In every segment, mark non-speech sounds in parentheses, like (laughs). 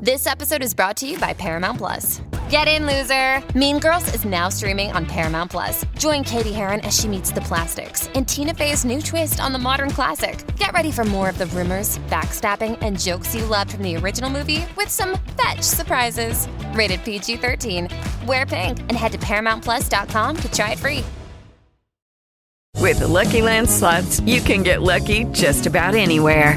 This episode is brought to you by Paramount Plus. Get in, loser! Mean Girls is now streaming on Paramount Plus. Join Cady Heron as she meets the plastics in Tina Fey's new twist on the modern classic. Get ready for more of the rumors, backstabbing, and jokes you loved from the original movie with some fetch surprises. Rated PG 13. Wear pink and head to ParamountPlus.com to try it free. With the Lucky Land slots, you can get lucky just about anywhere.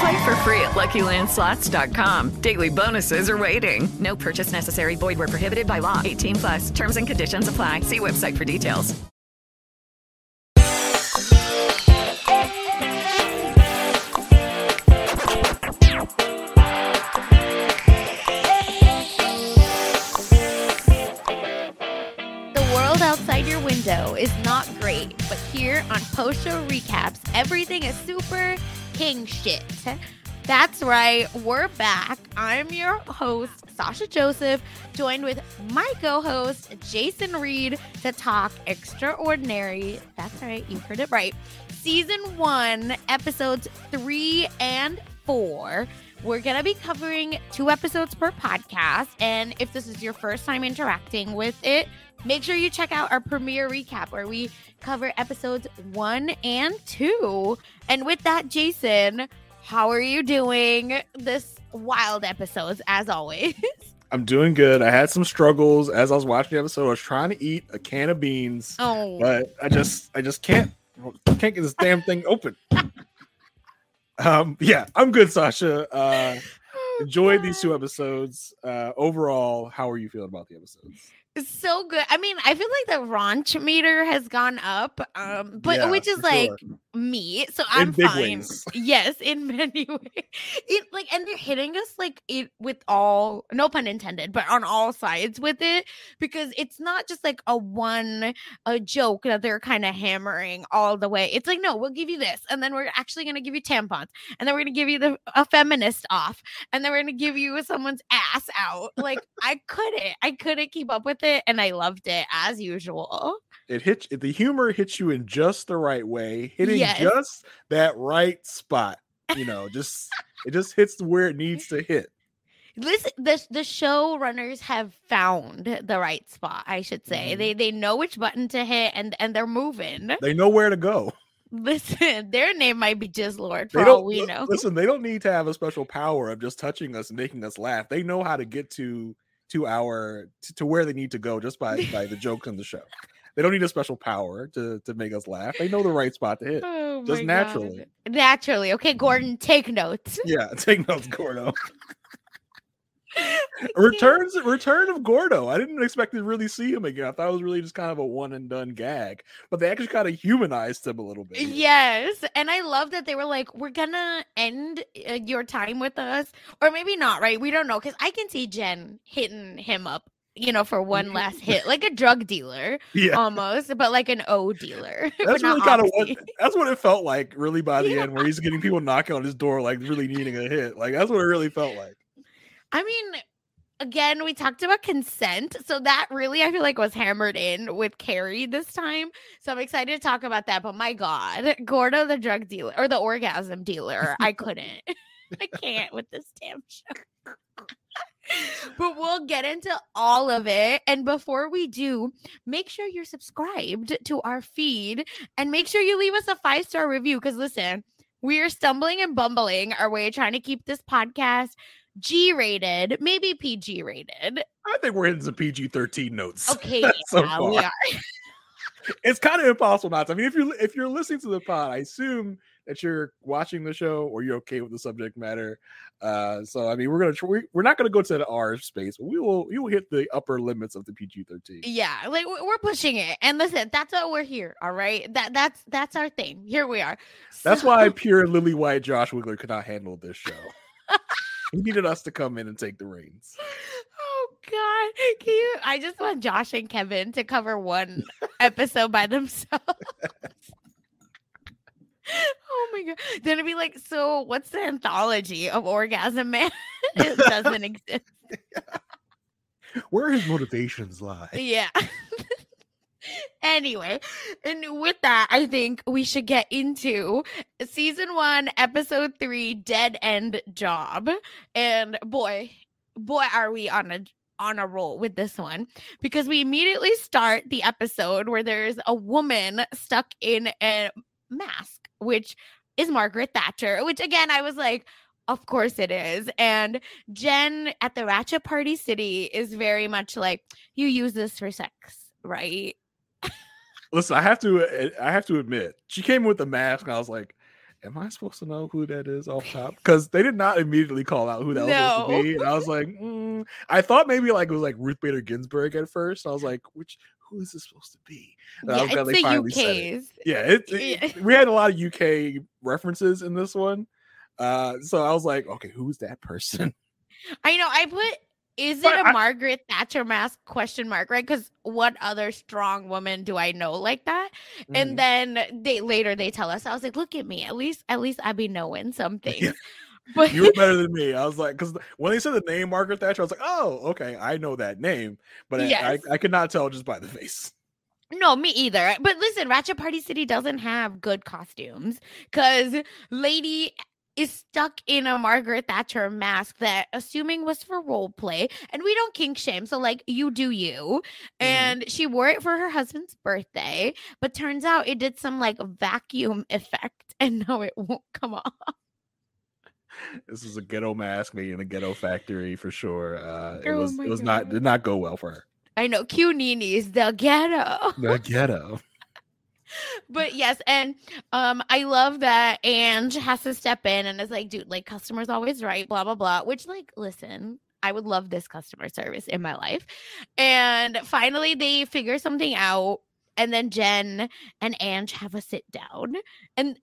Play for free at LuckyLandSlots.com. Daily bonuses are waiting. No purchase necessary. Void where prohibited by law. 18 plus. Terms and conditions apply. See website for details. The world outside your window is not great, but here on Post Show Recaps, everything is super king shit. That's right, we're back. I'm your host, Sasha Joseph, joined with my co host, Jason Reed, to talk extraordinary. That's right, you heard it right. Season one, episodes three and four. We're going to be covering two episodes per podcast. And if this is your first time interacting with it, make sure you check out our premiere recap where we cover episodes one and two. And with that, Jason, how are you doing this wild episodes as always? (laughs) I'm doing good. I had some struggles as I was watching the episode. I was trying to eat a can of beans, Oh, but I just I just can't can't get this damn thing (laughs) open. Um yeah, I'm good, Sasha. Uh Oh, enjoyed these two episodes. Uh overall, how are you feeling about the episodes? So good. I mean, I feel like the raunch meter has gone up, um, but Yeah, which is like sure. me, so I'm fine. (laughs) Yes, in many (laughs) ways. It like, and they're hitting us like it with all, no pun intended, but on all sides with it because it's not just like a one a joke that they're kind of hammering all the way. It's like no, we'll give you this, and then we're actually gonna give you tampons, and then we're gonna give you the a feminist off, and then we're gonna give you someone's ass out. Like I couldn't, I couldn't keep up with it, and I loved it as usual. It hits the humor hits you in just the right way, hitting Yes. just that right spot. You know, just it just hits where it needs to hit. Listen, the the showrunners have found the right spot. I should say Mhm. they they know which button to hit, and and they're moving. They know where to go. Listen, (laughs) their name might be just Lord for all we know. Listen, they don't need to have a special power of just touching us and making us laugh. They know how to get to to our to, to where they need to go just by by the (laughs) jokes in the show. They don't need a special power to to make us laugh. They know the right spot to hit. Oh just naturally. God. Naturally. Okay, mm-hmm. Gordon, take notes. Yeah, (laughs) take notes, Gordo. (laughs) (laughs) Returns return of Gordo. I didn't expect to really see him again. I thought it was really just kind of a one and done gag, but they actually kind of humanized him a little bit. Yes, and I love that they were like, "We're gonna end uh, your time with us," or maybe not. Right? We don't know because I can see Jen hitting him up, you know, for one last hit, like a drug dealer (laughs) yeah. almost, but like an O dealer. (laughs) That's really kind of what that's what it felt like, really, by the end, where he's getting people knocking on his door, like really needing a hit. Like that's what it really felt like. I mean, again, we talked about consent, so that really I feel like was hammered in with Carrie this time. So I'm excited to talk about that. But my God, Gordo, the drug dealer or the orgasm dealer, I (laughs) couldn't. (laughs) I can't with this damn show. (laughs) but we'll get into all of it. And before we do, make sure you're subscribed to our feed and make sure you leave us a five star review. Because listen, we are stumbling and bumbling our way trying to keep this podcast G rated, maybe PG rated. I think we're hitting some PG thirteen notes. (laughs) Okay, (laughs) so yeah, we are. (laughs) It's kind of impossible not to. I mean, if you if you're listening to the pod, I assume that you're watching the show or you're okay with the subject matter. Uh, so I mean, we're gonna tr- we, we're not gonna go to the R space, but we will we will hit the upper limits of the PG thirteen. Yeah, like we- we're pushing it. And listen, that's why we're here. All right. That that's that's our thing. Here we are. That's So- why pure Lily White Josh Wigler could not handle this show. He needed us to come in and take the reins. Oh God. Can you I just want Josh and Kevin to cover one episode by themselves. (laughs) Oh my god. Then it'd be like, so what's the anthology of Orgasm Man? (laughs) it doesn't (laughs) exist. Where his motivations lie. Yeah. Anyway, and with that, I think we should get into season one, episode three, Dead End Job. And boy, boy, are we on a on a roll with this one because we immediately start the episode where there's a woman stuck in a mask, which is Margaret Thatcher, which again, I was like, of course it is. And Jen at the Ratchet Party City is very much like, you use this for sex, right? Listen, I have to I have to admit, she came with the mask, and I was like, Am I supposed to know who that is off top? Because they did not immediately call out who that was supposed to be. And I was like, mm. I thought maybe like it was like Ruth Bader Ginsburg at first. I was like, which who is this supposed to be? And I yeah, was glad it's they the finally said it. Yeah, it, it- we had a lot of UK references in this one. Uh, so I was like, okay, who's that person? I know. I put is it But a I- Margaret Thatcher mask question mark, right? Because what other strong woman do I know like that? Mhm. And then they later they tell us, I was like, look at me. At least at least I be knowing something. (laughs) Yeah. But you were better than me. I was like, because when they said the name Margaret Thatcher, I was like, oh, okay, I know that name, but I- I, I could not tell just by the face. No, me either. But listen, Ratchet Party City doesn't have good costumes because Lady is stuck in a Margaret Thatcher mask that, assuming was for role play, and we don't kink shame. So, like, you do you. And she wore it for her husband's birthday, but turns out it did some like vacuum (laughs) effect, and now it won't come off. This is a ghetto mask made in a ghetto factory for sure. Uh, it Oh was it was not did not go well for her. I know, Q Nini's the ghetto. The ghetto. (laughs) but yes, and um, I love that Ange has to step in and is like, dude, like customers always right, blah blah blah. Which, like, listen, I would love this customer service in my life. And finally, they figure something out, and then Jen and Ange have a sit down, and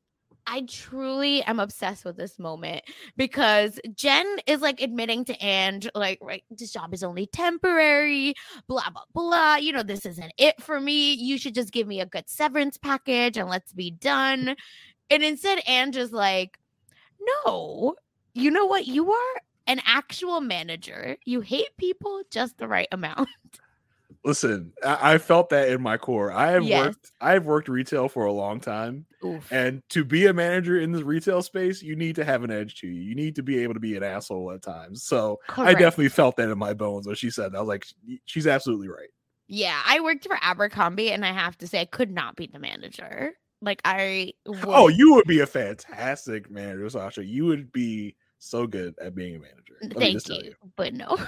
I truly am obsessed with this moment because Jen is like admitting to Ange, like, right, this job is only temporary, blah, blah, blah. You know, this isn't it for me. You should just give me a good severance package and let's be done. And instead, Ange is like, no, you know what? You are an actual manager. You hate people just the right amount. (laughs) Listen, I, I felt that in my core. I have Yes. worked I have worked retail for a long time. Oof. And to be a manager in this retail space, you need to have an edge to you. You need to be able to be an asshole at times. So I definitely felt that in my bones when she said that. I was like, she's absolutely right. Yeah, I worked for Abercrombie, and I have to say, I could not be the manager. Like I, Oh, you would be a fantastic manager, Sasha. You would be so good at being a manager. Let Thank tell you, but no. (laughs)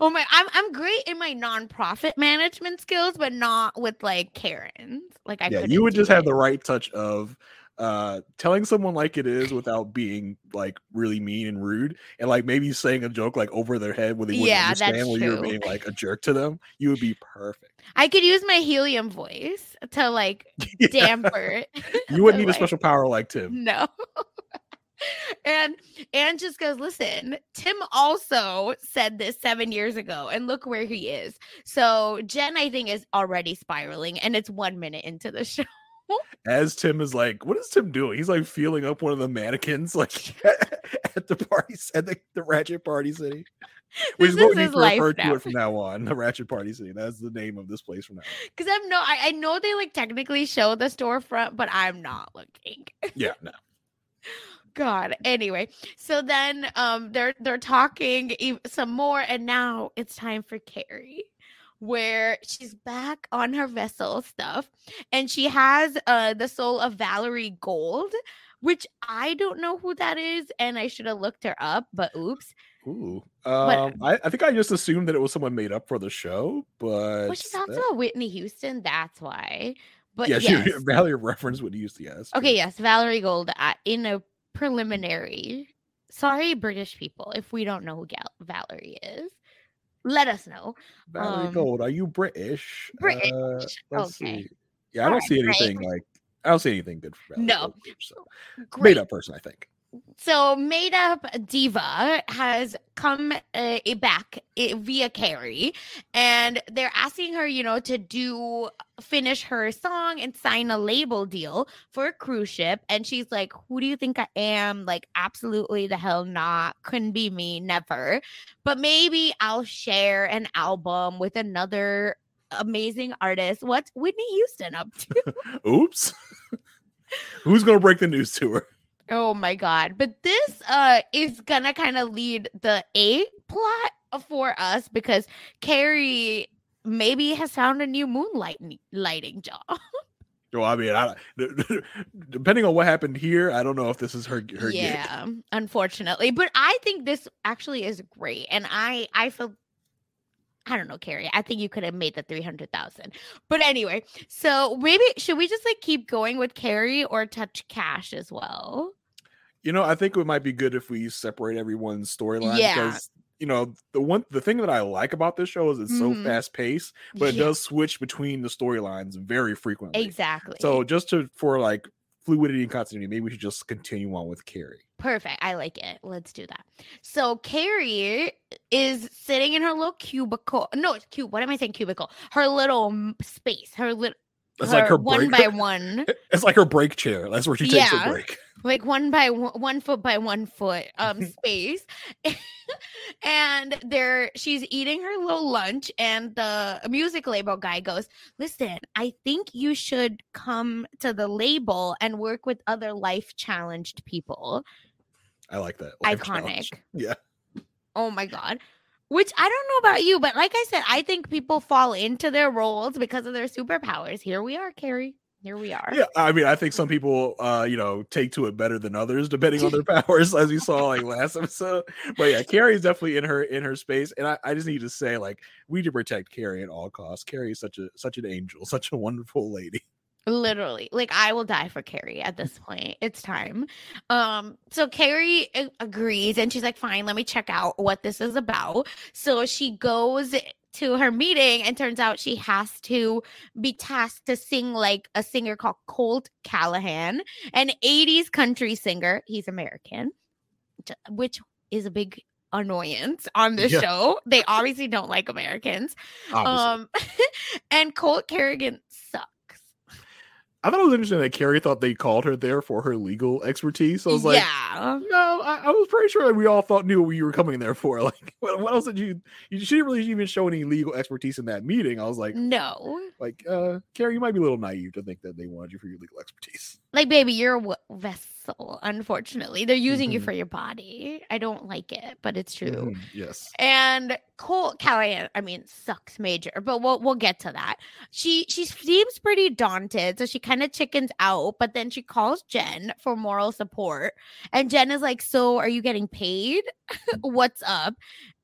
oh my, I'm I'm great in my nonprofit management skills, but not with like Karens. Like I, yeah, you would just have the right touch of uh telling someone like it is without being like really mean and rude and like maybe saying a joke like over their head where they wouldn't Yeah, understand when you were true. being like a jerk to them you would be perfect I could use my helium voice to like (laughs) Yeah. damper. you wouldn't (laughs) need a special power like tim No. (laughs) and Anne just goes, listen, Tim also said this seven years ago, and look where he is. So Jen, I think, is already spiraling, and it's one minute into the (laughs) show. as tim is like what is tim doing he's like feeling up one of the mannequins (laughs) like at the parties (laughs) at the, the ratchet party city which is This what is we need his to refer to it from now on the ratchet party city that's the name of this place from now on. Because I'm no, I, I know they like technically show the storefront, but I'm not looking. yeah no God. Anyway, so then um they're they're talking some more, and now it's time for Carrie, where she's back on her vessel stuff, and she has uh the soul of Valerie Gold, which I don't know who that is, and I should have looked her up, but oops. Ooh. But- Um, I, I think I just assumed that it was someone made up for the show, but Well, she talks that- about Whitney Houston, that's why. But yeah, (laughs) yes. she, Valerie referenced what he used to. Yeah, that's true. Okay, yes, Valerie Gold uh, in a preliminary. Sorry, British people, if we don't know who Gal- Valerie is, let us know. Valerie um, Gold, are you British? British, Uh, let's okay. see. Yeah, I don't Alright, see anything like. I don't see anything good for Valerie No. Gold. So. Great. Made up person, I think. So, made up diva has come uh, back via Carrie, and they're asking her, you know, to do finish her song and sign a label deal for a cruise ship. And she's like, "Who do you think I am? Like, absolutely the hell not. Couldn't be me, never. But maybe I'll share an album with another." Amazing artist. What's Whitney Houston up to? (laughs) Oops. (laughs) Who's gonna break the news to her? Oh my god. But this uh is gonna kind of lead the A plot for us because Carrie maybe has found a new moonlight lighting job. Well, I mean, I, depending on what happened here, I don't know if this is her her gig. yeah, unfortunately. But I think this actually is great. And I I feel I don't know, Carrie. I think you could have made the 300,000. But anyway, so maybe should we just like keep going with Carrie or touch cash as well? You know, I think it might be good if we separate everyone's storyline Yeah. because you know the one the thing that I like about this show is it's Mhm. so fast paced, but it does switch between the storylines very frequently. Exactly. So just to for like fluidity and continuity, maybe we should just continue on with Carrie. Perfect. I like it. Let's do that. So Carrie is sitting in her little cubicle. No, it's cube. What am I saying? Cubicle. Her little space. Her little. It's like her one break- by (laughs) one, It's like her break chair. That's where she takes Yeah. her break. like one by one, one foot by one foot um (laughs) space, (laughs) and there she's eating her little lunch, and the music label guy goes, "Listen, I think you should come to the label and work with other life challenged people." I like that. Life Iconic. challenge. Yeah. Oh my god. Which I don't know about you, but like I said, I think people fall into their roles because of their superpowers. Here we are, Carrie. Here we are. Yeah, I mean, I think some people, uh, you know, take to it better than others, depending on their (laughs) powers, as we saw like last episode. But yeah, Carrie is definitely in her in her space, and I, I just need to say, like, we need to protect Carrie at all costs. Carrie is such a such an angel, (laughs) such a wonderful lady. Literally. Like I will die for Carrie at this point. It's time. Um so Carrie a- agrees and she's like fine, let me check out what this is about. So she goes to her meeting and turns out she has to be tasked to sing like a singer called Colt Callahan, an 80s country singer. He's American, which is a big annoyance on this Yeah. show. They obviously don't like Americans. Obviously. Um (laughs) and Colt Kerrigan. I thought it was interesting that Carrie thought they called her there for her legal expertise. So I was like, yeah. no, I, I was pretty sure that we all thought knew what you were coming there for. (laughs) Like, what, what else did you? You she didn't really even show any legal expertise in that meeting. I was like, No. like, uh, Carrie, you might be a little naive to think that they wanted you for your legal expertise. Like, baby, you're a w- vessel, unfortunately. They're using you Mhm. for your body. I don't like it, but it's true. Mhm, Yes. And Cole Callahan, I mean, sucks major, but we'll we'll get to that. She she seems pretty daunted, so she kind of chickens out, but then she calls Jen for moral support. And Jen is like, So are you getting paid? (laughs) What's up?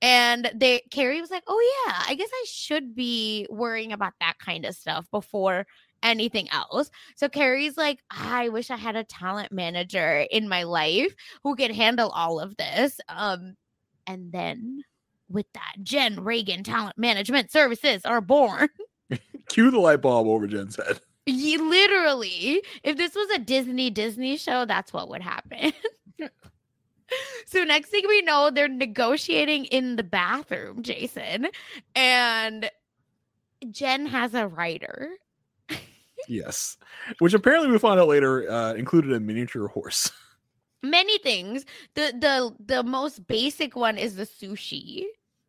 And they Carrie was like, Oh yeah, I guess I should be worrying about that kind of stuff before anything else. So Carrie's like, I wish I had a talent manager in my life who could handle all of this. Um, and then with that, Jen Reagan Talent Management Services are born. (laughs) Cue the light bulb over Jen's head. You literally, if this was a Disney Disney show, that's what would happen. (laughs) so next thing we know, they're negotiating in the bathroom, Jason, and Jen has a writer. Yes. Which apparently we found out later uh, included a miniature horse. (laughs) Many things. The the the most basic one is the sushi.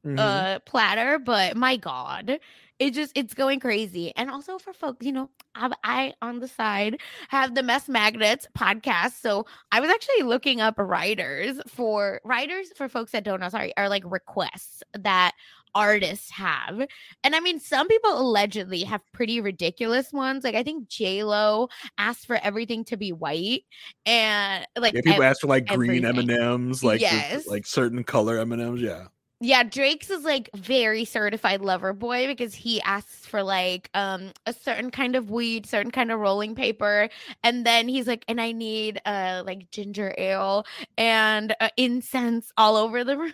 Mhm. uh platter but my god it just it's going crazy and also for folks you know I, I on the side have the mess magnets podcast so i was actually looking up writers for writers for folks that don't know sorry are like requests that artists have and i mean some people allegedly have pretty ridiculous ones like i think j lo asked for everything to be white and like yeah, people ev- ask for like green M and M's, like Yes. like certain color M and M's. Yeah, Yeah, Drake's is like very certified lover boy because he asks for like um a certain kind of weed, certain kind of rolling paper, and then he's like, and I need uh like ginger ale and uh, incense all over the (laughs) room.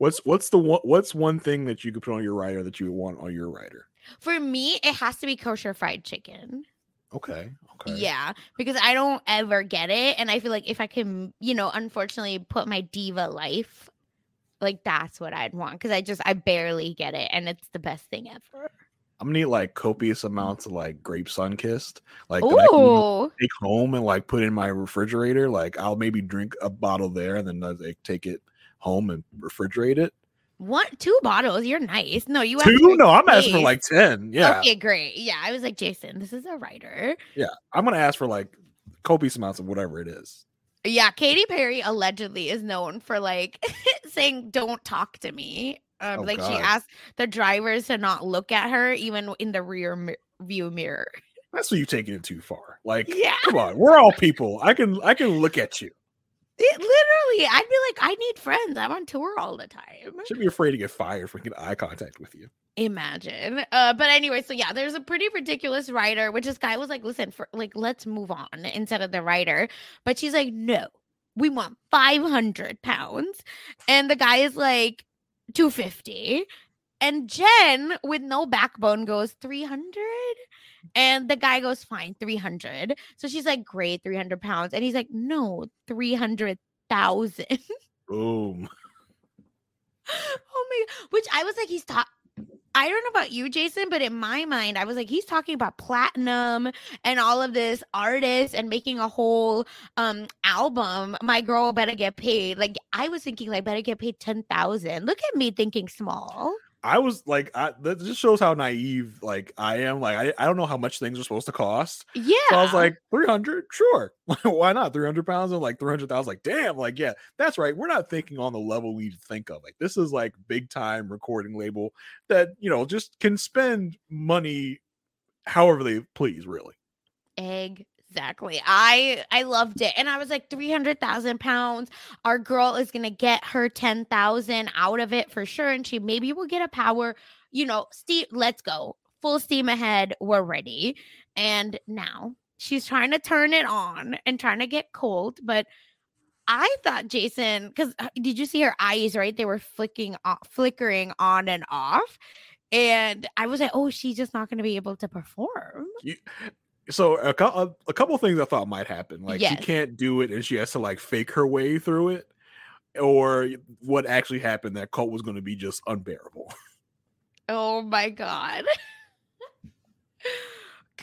What's what's the one what's one thing that you could put on your rider that you would want on your rider? For me, it has to be kosher fried chicken. Okay. Okay. Yeah, because I don't ever get it, and I feel like if I can, you know, unfortunately put my diva life, like that's what I'd want because I just I barely get it, and it's the best thing ever. I'm gonna need like copious amounts of like grape Sunkist, like that I can take home and like put in my refrigerator. Like I'll maybe drink a bottle there and then uh, like, take it home and refrigerate it. What two bottles. You're nice. No, you asked Two? No, I'm asking for like ten. Yeah, Okay, great. Yeah, I was like, Jason, this is a writer. yeah. I'm gonna ask for like copious amounts of whatever it is. Yeah, Katy Perry allegedly is known for like (laughs) saying, "Don't talk to me." Um, Oh, like she asked the drivers to not look at her, even in the rear mi- view mirror. That's what you taking it too far. Like, Yeah. come on, we're all people. I can I can look at you. It, literally, I'd be like, I need friends. I'm on tour all the time. Should be afraid to get fired for making eye contact with you. Imagine. Uh, but anyway, so yeah, there's a pretty ridiculous writer, which this guy was like, listen, for like, let's move on instead of the writer. But she's like, no, we want 500 pounds. And the guy is like, 250. And Jen, with no backbone, goes 300. And the guy goes, fine, 300. So she's like, great, 300 pounds. And he's like, no, 300,000. Boom. (laughs) oh my which I was like, he's talking. I don't know about you, Jason, but in my mind, I was like, he's talking about platinum and all of this artists and making a whole um album. My girl better get paid. Like I was thinking, like better get paid ten thousand. Look at me thinking small. I was like, I, that just shows how naive like I am. Like I, I don't know how much things are supposed to cost. Yeah. So I was like, 300, sure. (laughs) Why not? 300 pounds and like 300,000. Like, damn, like, yeah, that's right. We're not thinking on the level we think of. Like, this is like big time recording label that, you know, just can spend money however they please, really. Exactly. I I loved it. And I was like 300,000 pounds. Our girl is to get her 10,000 out of it for sure and she maybe will get a power, you know, steam let's go. Full steam ahead. We're ready. And now she's trying to turn it on and trying to get cold, but I thought Jason cuz uh, did you see her eyes, right? They were flicking off, flickering on and off. And I was like, "Oh, she's just not going to be able to perform." You, so a, a, a couple things I thought might happen. Like, she can't do it and she has to like fake her way through it. Or what actually happened, that cult was going to be just unbearable. Oh my god. (laughs)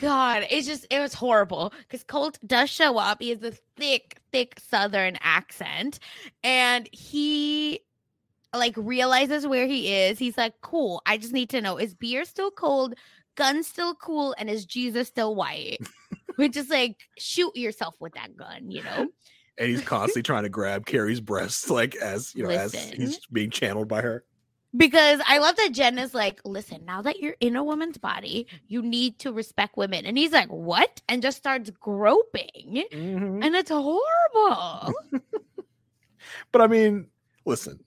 God, it's just it was horrible because Colt does show up. He has a thick, thick Southern accent, and he like realizes where he is. He's like, "Cool. I just need to know: is beer still cold? Gun still cool? And is Jesus still white?" (laughs) Which is like, shoot yourself with that gun, you know? and he's constantly trying to grab Carrie's breasts, like as you know, as he's being channeled by her. Because I love that Jen is like, listen, now that you're in a woman's body, you need to respect women. And he's like, what? And just starts groping. Mhm. And it's horrible. (laughs) But I mean, listen,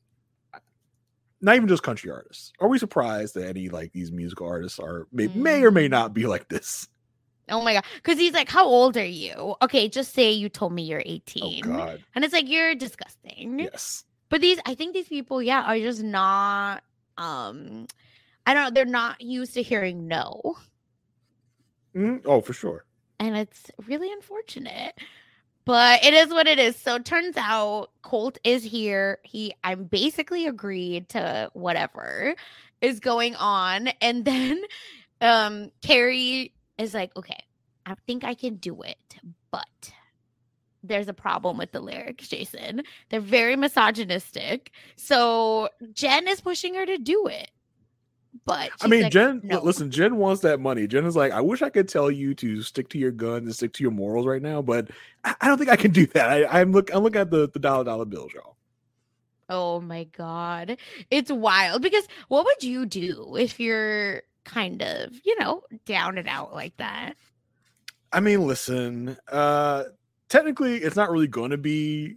not even just country artists. Are we surprised that any like these musical artists are may, may or may not be like this? oh my God. Because he's like, how old are you? Okay, just say you told me you're Oh 18. God, and it's like, you're disgusting. yes. But these, I think these people, yeah, are just not, um, I don't know, they're not used to hearing no. Mhm. Oh, for sure. and it's really unfortunate but it is what it is. So it turns out colt is here. He i'm basically agreed to whatever is going on. (laughs) And then um carrie is like okay i think i can do it but there's a problem with the lyrics jason. They're very misogynistic. So jen is pushing her to do it but I mean, like, Jen. no. Listen, Jen wants that money. Jen is like, I wish I could tell you to stick to your guns and stick to your morals right now, but I, I don't think I can do that. I, I'm look. I'm looking at the the dollar dollar bills, y'all. Oh my god. It's wild because what would you do if you're kind of, you know, down and out like that? I mean, listen, uh technically it's not really going to be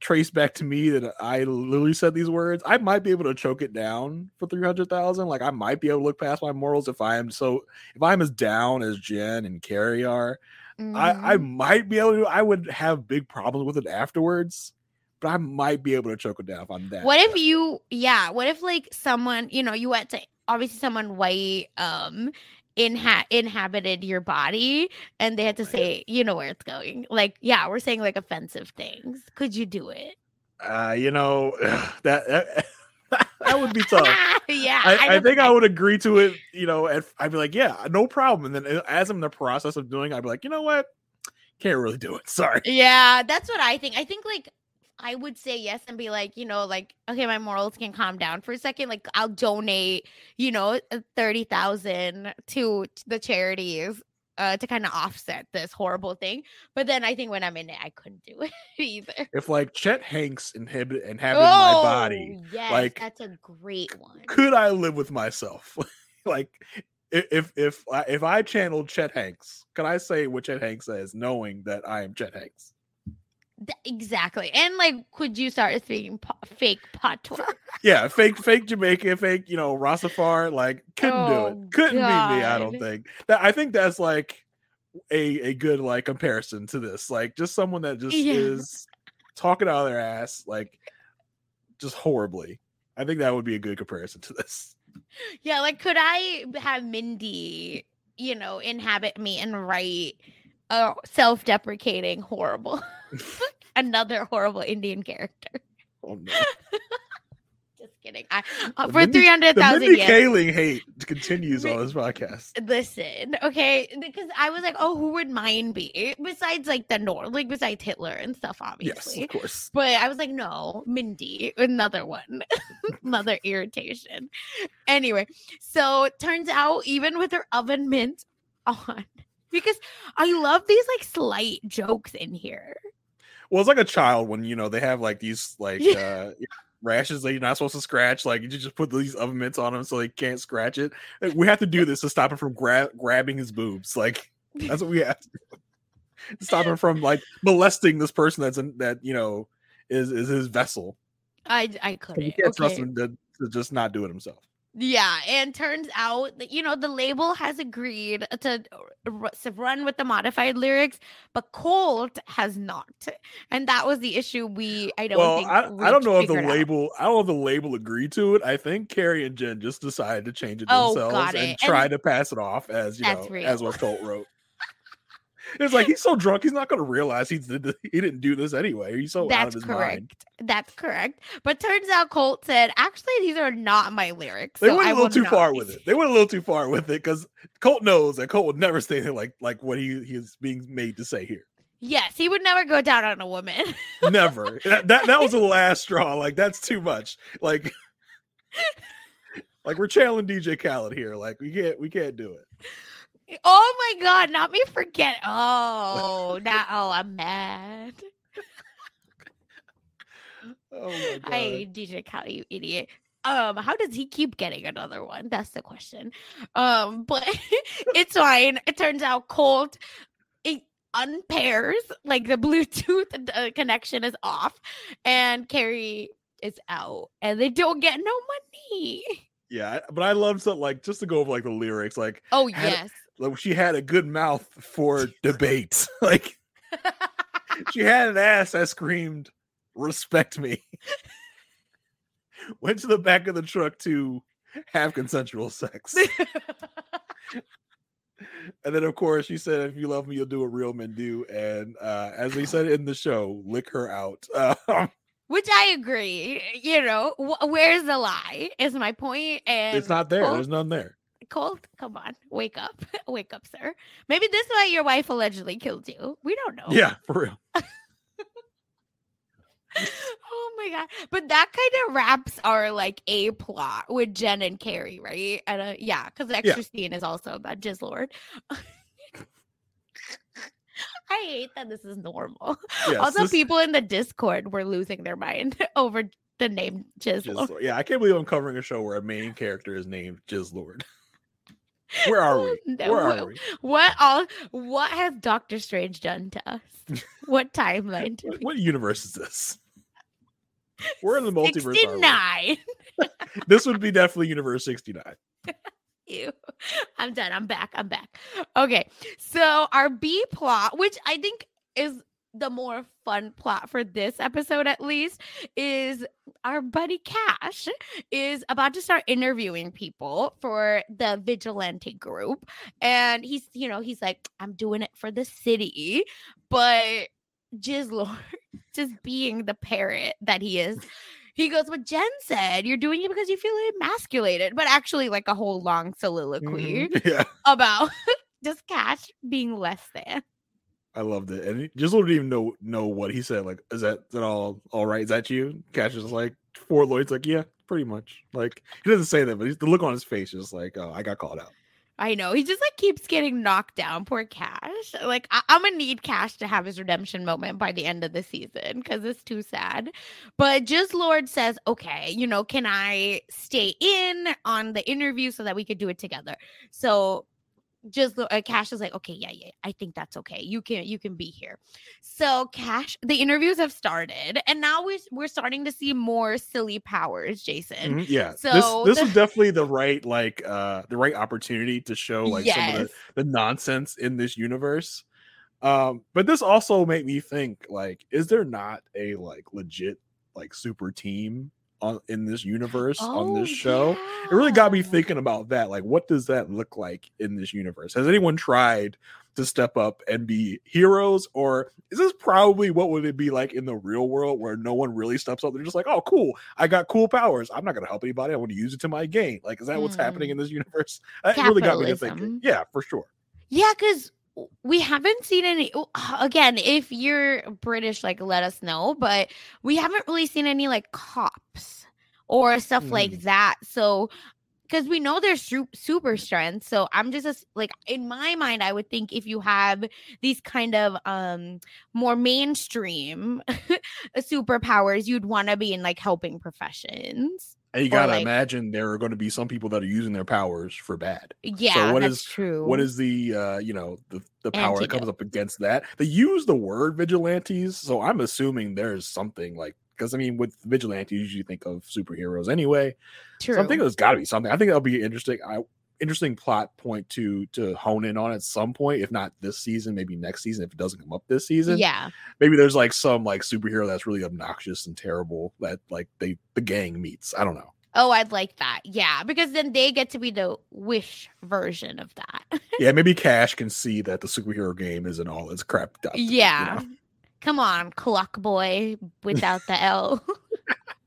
trace back to me that I literally said these words, I might be able to choke it down for three hundred thousand. Like I might be able to look past my morals if I am so if I'm as down as Jen and Carrie are. I, I Mhm. might be able to. I would have big problems with it afterwards, but I might be able to choke it down if I'm that. What if you, yeah, what if like someone, you know, you went to obviously someone white um inha- inhabited your body and they had to say, you know where it's going. Like, yeah, we're saying like offensive things. Could you do it? Uh, you know (sighs) that that, (laughs) that would be (laughs) tough. yeah. I, I don't think I would agree to it. You know, and I'd be like, yeah, no problem. And then uh, as I'm in the process of doing, I'd be like, you know what, can't really do it. (laughs) Sorry. Yeah, that's what I think. I think like I would say yes and be like, you know, like okay, my morals can calm down for a second. Like I'll donate, you know, uh, thirty thousand to the charities uh, to kind of offset this horrible thing. But then I think when I'm in it, I couldn't do it (laughs) either. If like Chet Hanks inhibit inhabited my body, Oh, yes, like- that's a great one. could I live with myself? (laughs) like i- if if I, if I channeled Chet Hanks, can I say what Chet Hanks says, knowing that I am Chet Hanks? Exactly. And like, could you start speaking po- fake patois? (laughs) Yeah, fake fake Jamaican, fake you know Rastafari, like couldn't do Oh, it. Couldn't be me. I don't think that. I think that's like a a good like comparison to this. Like just someone that just Yeah. is talking out of their ass, like just horribly. I think that would be a good comparison to this. Yeah, like could I have Mindy, you know, inhabit me and write a self-deprecating horrible (laughs) another horrible Indian character. Oh no. (laughs) Just kidding. I, uh, for three hundred thousand. The. Kaling hate continues on this podcast. Listen, okay, because I was like, oh, who would mine be besides like the North, like besides Hitler and stuff, obviously. Yes, of course. But I was like, no, Mindy, another one, (laughs) another irritation. Anyway, so it turns out even with her oven mint on, because I love these like slight jokes in here. Well, it's like a child when you know they have like these like uh rashes that you're not supposed to scratch. Like you just put these oven mitts on him so they can't scratch it. We have to do this to stop him from gra- grabbing his boobs. Like that's what we have to do. (laughs) Stop him from like molesting this person that's in that you know is is his vessel. I I couldn't. can't trust him to, to just not do it himself. Yeah, and turns out that you know the label has agreed to run with the modified lyrics, but Colt has not, and that was the issue. We I don't well, think I, we I don't know if the figured out. label I don't know if the label agreed to it. I think Carrie and Jen just decided to change it Oh, themselves and it. try to pass it off as you know That's as what Colt wrote. It's like he's so drunk, he's not going to realize he's he didn't do this anyway. He's so out of That's his correct. mind. That's correct. But turns out Colt said, actually, these are not my lyrics. They so went a little too not far with it. They went a little too far with it because Colt knows that Colt would never say anything like like what he he's being made to say here. Yes, he would never go down on a woman. (laughs) Never. that, that that was the last straw. Like that's too much. Like (laughs) like we're channeling DJ Khaled here. Like we can't we can't do it. Oh my god, not me forget. Oh, now oh, I'm mad. (laughs) Oh my god. I DJ Khaled, you idiot. Um, how does he keep getting another one? That's the question. Um, but (laughs) it's fine. It turns out Colt it unpairs, like the Bluetooth uh, connection is off, and Carrie is out, and they don't get no money. Yeah, but I love something like just to go over like the lyrics, like Oh yes. like she had a good mouth for (laughs) debate. (laughs) like she (laughs) had an ass that screamed, respect me. Went to the back of the truck to have consensual sex. and then of course she said, if you love me, you'll do what real men do. And uh as we said in the show, lick her out. Um, Which I agree. You know, wh- where's the lie? Is my point. And it's not there. Colt- There's none there. Colt, come on, wake up, (laughs) wake up, sir. Maybe this is why your wife allegedly killed you. We don't know. Yeah, for real. (laughs) oh my god! But that kind of wraps our like a plot with Jen and Carrie, right? And uh, yeah, because the extra scene is also about Jizz Lord. (laughs) I hate that this is normal. (laughs) Yes, also, this- people in the Discord were losing their mind (laughs) over the name Jizz Jizz Lord. Lord. Yeah, I can't believe I'm covering a show where a main character is named Jizz Lord. (laughs) Where are we? No, Where what- are we? What all? What has Doctor Strange done to us? what timeline? What, what universe is this? We're in the multiverse. aren't 69. This would be definitely Universe 69. Ew. (laughs) I'm done. I'm back. I'm back. Okay. So our B plot, which I think is the more fun plot for this episode at least, is our buddy Cash is about to start interviewing people for the vigilante group. And he's, you know, he's like, I'm doing it for the city. But Jizzlord, (laughs) just being the parrot that he is, he goes, What Jen said, you're doing it because you feel emasculated, but actually, like a whole long soliloquy Mhm. (laughs) Yeah, about (laughs) just Cash being less than. I loved it. And he just didn't even know know what he said. Like, is that, is that all all right? Is that you? Cash is like, for Lloyd's like, yeah, pretty much. Like, he doesn't say that, but he's, the look on his face is like, oh, I got called out. I know he just like keeps getting knocked down. Poor Cash. Like I- I'm gonna need Cash to have his redemption moment by the end of the season because it's too sad. But Jizz Lord says, okay, you know, can I stay in on the interview so that we could do it together? So just uh, Cash is like, okay, yeah, yeah, I think that's okay. You can you can be here. So Cash, the interviews have started, and now we're we're starting to see more silly powers, Jason. Mhm, Yeah. So this this the- was definitely the right like uh the right opportunity to show like some of the, the nonsense in this universe. Um, but this also made me think like, is there not a like legit like super team on in this universe on this Oh, show? It really got me thinking about that. Like, what does that look like in this universe? Has anyone tried to step up and be heroes, or is this probably what would it be like in the real world where no one really steps up? They're just like, "Oh, cool, I got cool powers. I'm not going to help anybody. I want to use it to my gain." Like, is that what's happening Mm. in this universe? That really got me to thinking. Yeah, for sure. Yeah, because we haven't seen any. (sighs) Again, if you're British, like let us know. But we haven't really seen any like cops or stuff like Mm. that. So, because we know there's su- super strength. So I'm just as- like in my mind, I would think if you have these kind of um more mainstream (laughs) superpowers, you'd want to be in like helping professions. And you gotta like- imagine there are going to be some people that are using their powers for bad. Yeah, what that's is- true. what is the uh you know the the power that comes up against that they use the word vigilantes so i'm assuming there's something like because i mean with vigilantes you usually think of superheroes anyway true? so i think there's got to be something i think that'll be interesting I, interesting plot point to to hone in on at some point if not this season maybe next season if it doesn't come up this season yeah. maybe there's like some like superhero that's really obnoxious and terrible that like they the gang meets i don't know Oh, I'd like that. Yeah, because then they get to be the wish version of that. (laughs) yeah maybe cash can see that the superhero game isn't all it's crap up, you yeah. know? Come on, clock boy without the L. (laughs)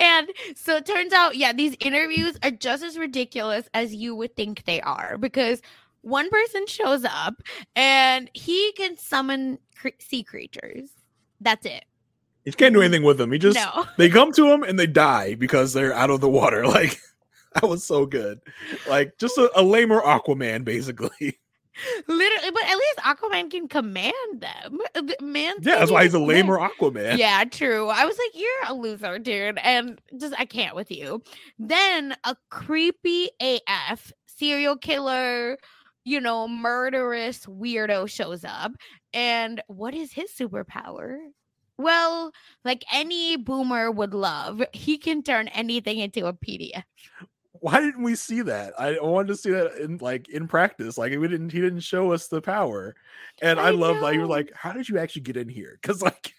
and so it turns out, yeah, these interviews are just as ridiculous as you would think they are because one person shows up and he can summon cre- sea creatures. That's it. He can't do mm-hmm. anything with them. He just no. (laughs) they come to him and they die because they're out of the water. (laughs) Like that was so good. Like just a, a lamer Aquaman, basically. Literally, but at least Aquaman can command them. Uh, the Man, Yeah, that's why he's a (laughs) lamer. Aquaman. Yeah, true. I was like, you're a loser, dude, and just I can't with you. Then a creepy AF serial killer, you know, murderous weirdo shows up, and what is his superpower? Well, like any boomer would love, he can turn anything into a PDF. Why didn't we see that? I wanted to see that in like in practice. Like we didn't. He didn't show us the power, and I, I love like he was know. like, "How did you actually get in here?" Because like,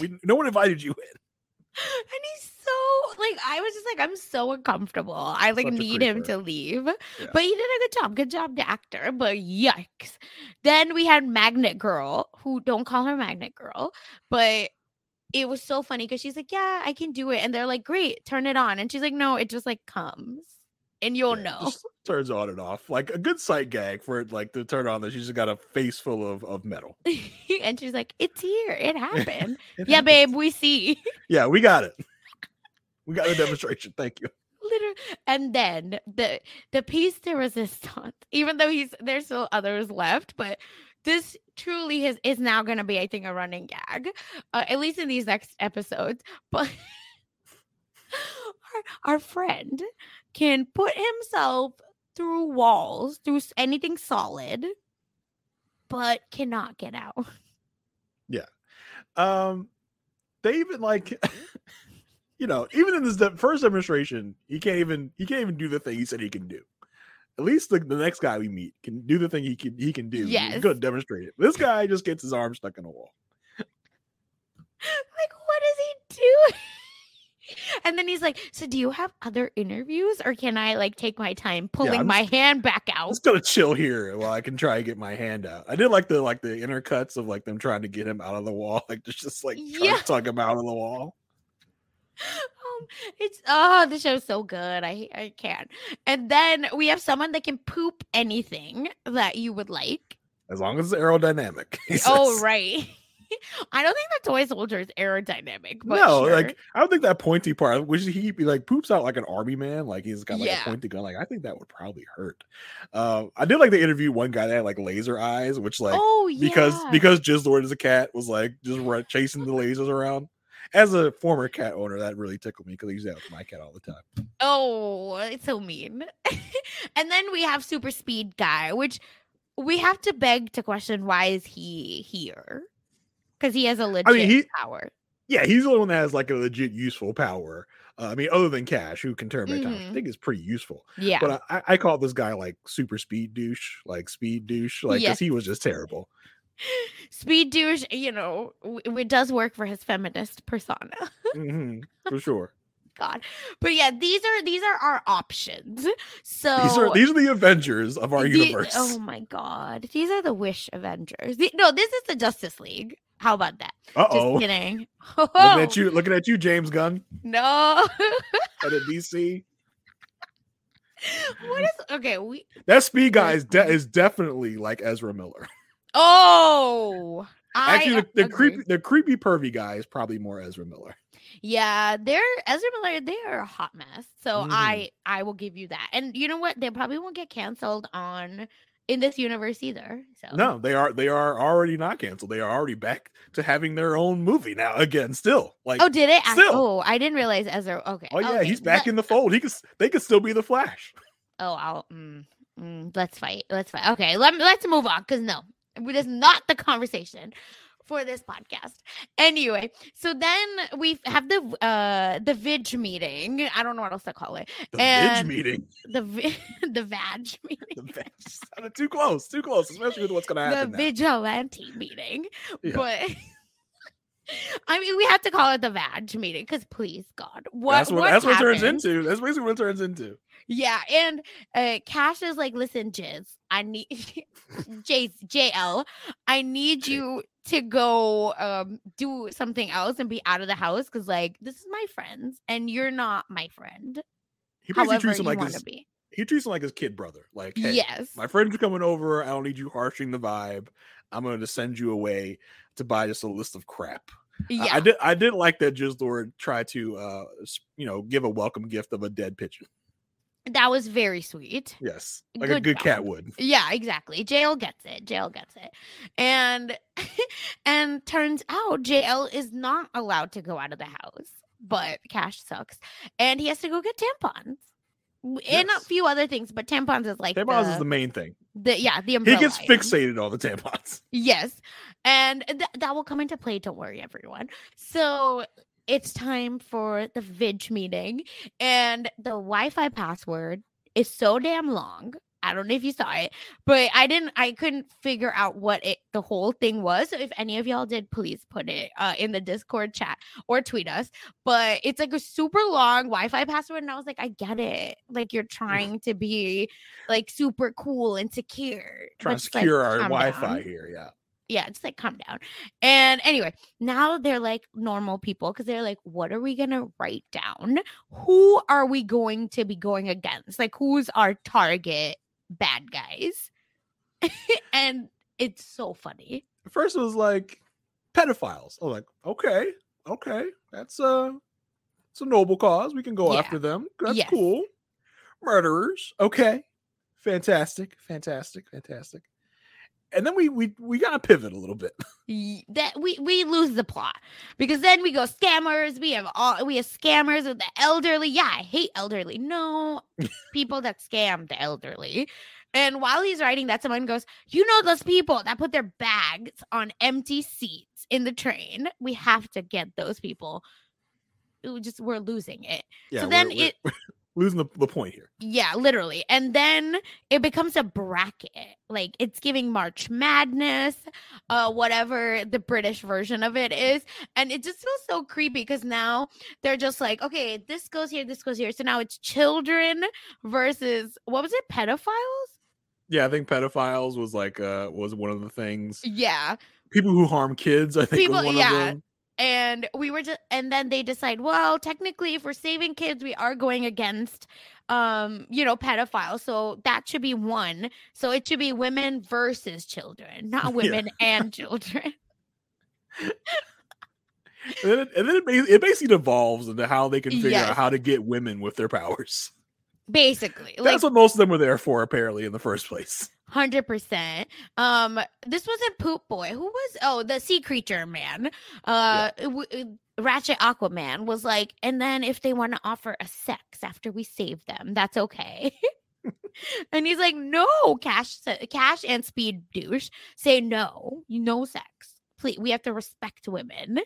we no one invited you in. And he's so like I was just like I'm so uncomfortable. I like need him to leave. Yeah. But he did a good job. Good job to actor. But yikes. Then we had Magnet Girl, who don't call her Magnet Girl, but it was so funny because she's like, Yeah, I can do it. And they're like, Great, turn it on. And she's like, No, it just like comes. And you'll Yeah, know. turns on and off like a good sight gag for it like to turn on that she's just got a face full of of metal. (laughs) and she's like, It's here. It happened. (laughs) It yeah, happens. babe, we see. (laughs) Yeah, we got it. We got the demonstration. Thank you. Literally. And then the the piece de resistance, even though he's there's still others left, but this truly is is now going to be, I think, a running gag, uh, at least in these next episodes. (laughs) But our, our friend can put himself through walls, through anything solid, but cannot get out. Yeah. Um, they even like (laughs) (laughs) you know, even in this first demonstration, he can't even he can't even do the thing he said he can do. At least the, the next guy we meet can do the thing he can he can do. Yes. He's good demonstrate it. This guy just gets his arm stuck in a wall. (laughs) like what is he doing (laughs) and then he's like so do you have other interviews or can i like take my time pulling I'm my just- hand back I'm out just gonna chill here while I can try and get my hand out. I did like the like the intercuts of like them trying to get him out of the wall, (laughs) like just, just like trying Yeah. to tug him out of the wall. Um, it's oh the show's so good i i can't and then we have someone that can poop anything that you would like As long as it's aerodynamic. (laughs) oh right (laughs) i don't think the toy soldier is aerodynamic but no, sure. like I don't think that pointy part, which he he, like poops out like an army man, like he's got like Yeah. a pointy gun. Like I think that would probably hurt. Uh, I did like the interview one guy that had like laser eyes, which like oh because yeah. because Jizz Lord is a cat was like just chasing the lasers around. As a former cat owner, that really tickled me because I use that with my cat all the time. Oh, it's so mean. (laughs) and then we have Super Speed Guy, which we have to beg to question why is he here? Because he has a legit he- power. Yeah, he's the only one that has like a legit useful power. Uh, I mean, other than Kash, who can turn back time, I think is pretty useful. Yeah. But I, I call this guy like super speed douche, like speed douche, like because Yes. he was just terrible. Speed douche, you know, w- it does work for his feminist persona. Mhm, for (laughs) sure. God. But yeah, these are these are our options. So These are these are the Avengers of our the- universe. oh my god. These are the Wish Avengers. The- no, this is the Justice League. How about that? Uh Just oh. kidding. (laughs) Looking at you, looking at you, James Gunn, No. at a DC. what is okay? We That speed guy is de- is definitely like Ezra Miller. Oh, I Actually, the, the creepy, the creepy pervy guy is probably more Ezra Miller. Yeah, they're Ezra Miller. They are a hot mess. So Mhm. I I will give you that. And you know what? They probably won't get canceled on in this universe either. So No, they are they are already not canceled. They are already back to having their own movie now again. Still, like Oh, did it? Still. oh, I didn't realize Ezra. Okay. oh yeah, okay, he's back let- in the fold. He could they could still be the Flash. Oh, I'll. Mm, mm, let's fight. Let's fight. Okay, let let's move on because no, is not the conversation for this podcast. Anyway, so then we have the uh the Vidge meeting. I don't know what else to call it. The And- Vidge meeting. The (laughs) the Vag meeting. The sounded too close, too close, especially with what's going to the happen. now. vigilante meeting. Yeah. But (laughs) I mean, we have to call it the Vag meeting because, please, God, what that's what what that's what it turns into. That's basically what it turns into. Yeah, and uh, Kash is like, "Listen, Jizz, (laughs) I need J JL, I need you to go um do something else and be out of the house because like this is my friends and you're not my friend. He basically treats him like his be. he treats him like his kid brother. Like, hey, yes, my friends are coming over. I don't need you harshing the vibe. I'm going to send you away to buy just a list of crap. Yeah. I, did. I did like that. Jizz Lord tried to, uh, you know, give a welcome gift of a dead pigeon. that was very sweet. Yes, like a Good good cat would. Yeah, exactly. JL gets it. JL gets it. And (laughs) and turns out JL is not allowed to go out of the house, but Kash sucks. And he has to go get tampons. And a few other things, but tampons is like Tampons the, is the main thing. the- yeah, the He gets fixated on the tampons. (laughs) Yes. And th- that will come into play. Don't worry, everyone. So it's time for the Vidge meeting. And the Wi Fi password is so damn long. I don't know if you saw it, but I didn't, I couldn't figure out what it, the whole thing was. So if any of y'all did, please put it uh, in the Discord chat or tweet us. But it's like a super long Wi Fi password. And I was like, I get it. Like you're trying to be like super cool and secure. Trying to just, like, secure our Wi-Fi down here. Yeah. yeah, just like calm down. And anyway, now they're like normal people because they're like, what are we gonna write down? Who are we going to be going against? Like, who's our target bad guys? (laughs) and it's so funny. At first it was like pedophiles. I was like, okay, okay, that's a it's a noble cause. We can go Yeah. after them. That's Yes. cool. Murderers. Okay. Fantastic. Fantastic. Fantastic. And then we we we gotta pivot a little bit. (laughs) That we we lose the plot because then we go scammers. We have all we have scammers with the elderly. Yeah, I hate elderly. No, (laughs) people that scam the elderly. And while he's writing that, someone goes, You know, those people that put their bags on empty seats in the train. We have to get those people. Ooh, just we're losing it. Yeah, so then we're- it, we're (laughs) losing the, the point here. yeah, literally. And then it becomes a bracket. Like it's giving March Madness, uh, whatever the British version of it is. And it just feels so creepy because now they're just like, okay, this goes here, this goes here. So now it's children versus what was it, pedophiles? Yeah, I think pedophiles was like uh was one of the things. Yeah. People who harm kids, I think, People- yeah. And we were just and then they decide well technically if we're saving kids we are going against um you know pedophiles so that should be one so it should be women versus children not (laughs) Yeah. women and (laughs) children And then, it, and then it, it basically devolves into how they can figure Yes. out how to get women with their powers. basically like That's what most of them were there for, apparently, in the first place. Hundred percent. Um, this wasn't Poop Boy. Who was? Oh, the sea creature man. Uh, w- uh, Ratchet Aquaman was like, and then if they want to offer a sex after we save them, that's okay. (laughs) and he's like, no, Kash, Kash, and Speed douche say no, no sex. Please, we have to respect women.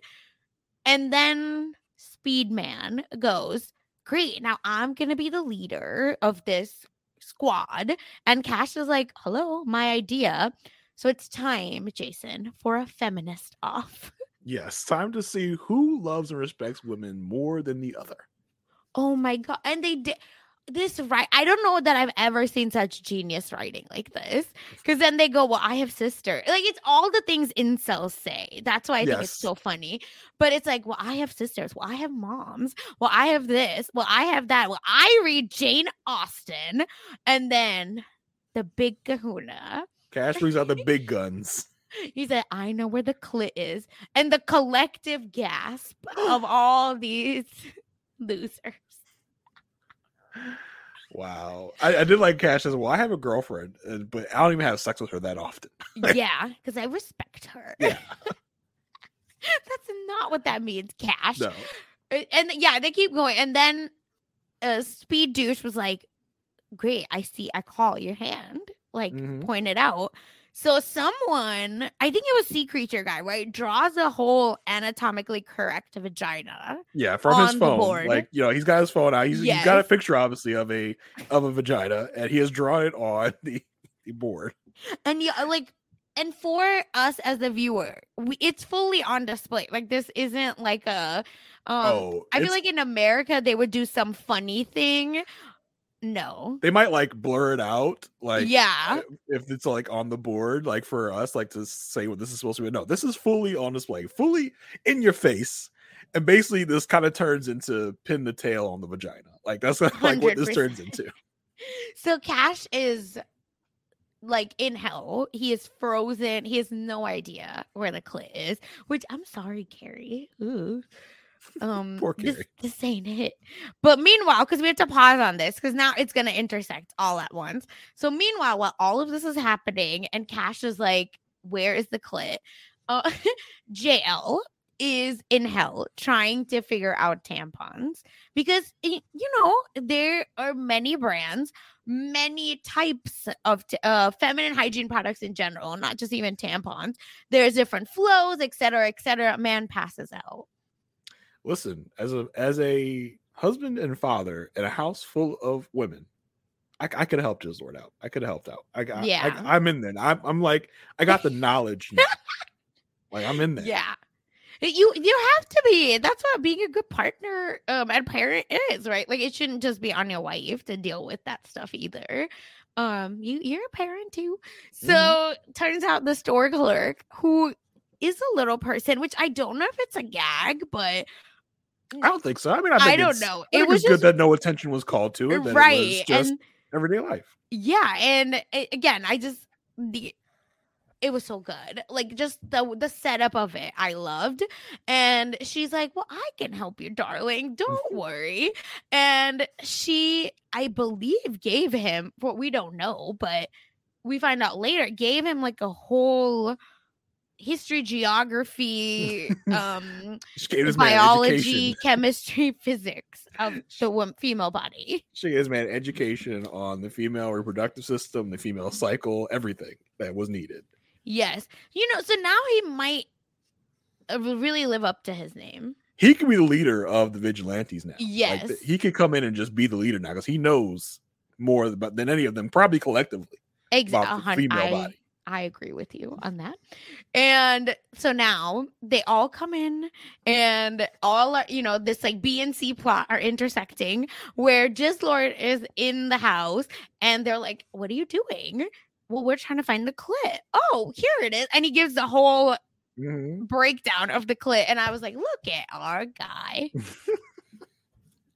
And then Speed Man goes, great. Now I'm gonna be the leader of this squad. And Kash is like, hello, my idea. So it's time, Jason, for a feminist off. (laughs) Yes, time to see who loves and respects women more than the other. Oh my god. And they did this right. I don't know that I've ever seen such genius writing like this. Because then they go, Well, I have sister. Like it's all the things incels say. That's why I think it's so funny. But it's like, well, I have sisters. Well, I have moms. Well, I have this. Well, I have that. Well, I read Jane Austen. And then the big kahuna. Kash brings out the big guns. (laughs) He said, I know where the clit is. And the collective gasp (gasps) of all these (laughs) losers. Wow. I, I did like Kash as well. I have a girlfriend, uh, but I don't even have sex with her that often. (laughs) yeah, because I respect her. Yeah. (laughs) That's not what that means, Kash. No. Uh, And yeah, they keep going. And then uh, Speed Douche was like, Great, I see, I call your hand, like Mhm. pointed out. So someone, I think it was Sea Creature guy, right, draws a whole anatomically correct vagina. Yeah, from his phone. board. Like, you know, he's got his phone out. He's, he's got a picture, obviously, of a of a vagina, and he has drawn it on (laughs) the, the board. and yeah like and for us as the viewer we, it's fully on display like this isn't like a um oh, i feel like in america they would do some funny thing no they might like blur it out, like yeah if it's like on the board, like for us, like to say what this is supposed to be. No, this is fully on display, fully in your face. And basically, this kind of turns into pin the tail on the vagina. Like that's (laughs) like what this turns into. (laughs) so Kash is like in hell he is frozen he has no idea where the clit is which i'm sorry carrie Ooh. Um (laughs) Poor this, Carrie. this ain't it. But meanwhile because we have to pause on this because now it's gonna intersect all at once. So meanwhile while all of this is happening and Kash is like where is the clit? Uh (laughs) jl is in hell trying to figure out tampons because you know there are many brands many types of t- uh, feminine hygiene products in general not just even tampons. There's different flows etc cetera, etc cetera. man passes out Listen, as a as a husband and father in a house full of women, I, I could have helped Jizz Lord out. I could have helped out. I, got Yeah. I, I'm in there. I'm, I'm like, I got the knowledge. now. (laughs) like I'm in there. yeah you you have to be that's what being a good partner um and parent is right like it shouldn't just be on your wife to deal with that stuff either um you you're a parent too so Mm-hmm. turns out the store clerk who is a little person which i don't know if it's a gag but I don't think so. I mean, I, think I don't know. I It was it's good that no attention was called to it. that it was right just and everyday life. yeah and a- again i just the it was so good like just the the setup of it i loved and she's like well i can help you darling mm, don't hmm. worry and she i believe gave him what we don't know but we find out later gave him like a whole history, geography, (laughs) um, biology, chemistry, (laughs) physics of the female body. She this man education on the female reproductive system, the female cycle, everything that was needed. Yes. You know, so now he might uh, really live up to his name. He could be the leader of the vigilantes now. Like, Yes. th- he could come in and just be the leader now because he knows more about than any of them, probably collectively, about Exactly. the female I, body. I agree with you on that. And so now they all come in and all are, you know, this like B and C plot are intersecting where Jizz Lord is in the house and they're like, What are you doing? Well, we're trying to find the clit. Oh, here it is. And he gives the whole Mhm. breakdown of the clit. And I was like, Look at our guy. (laughs)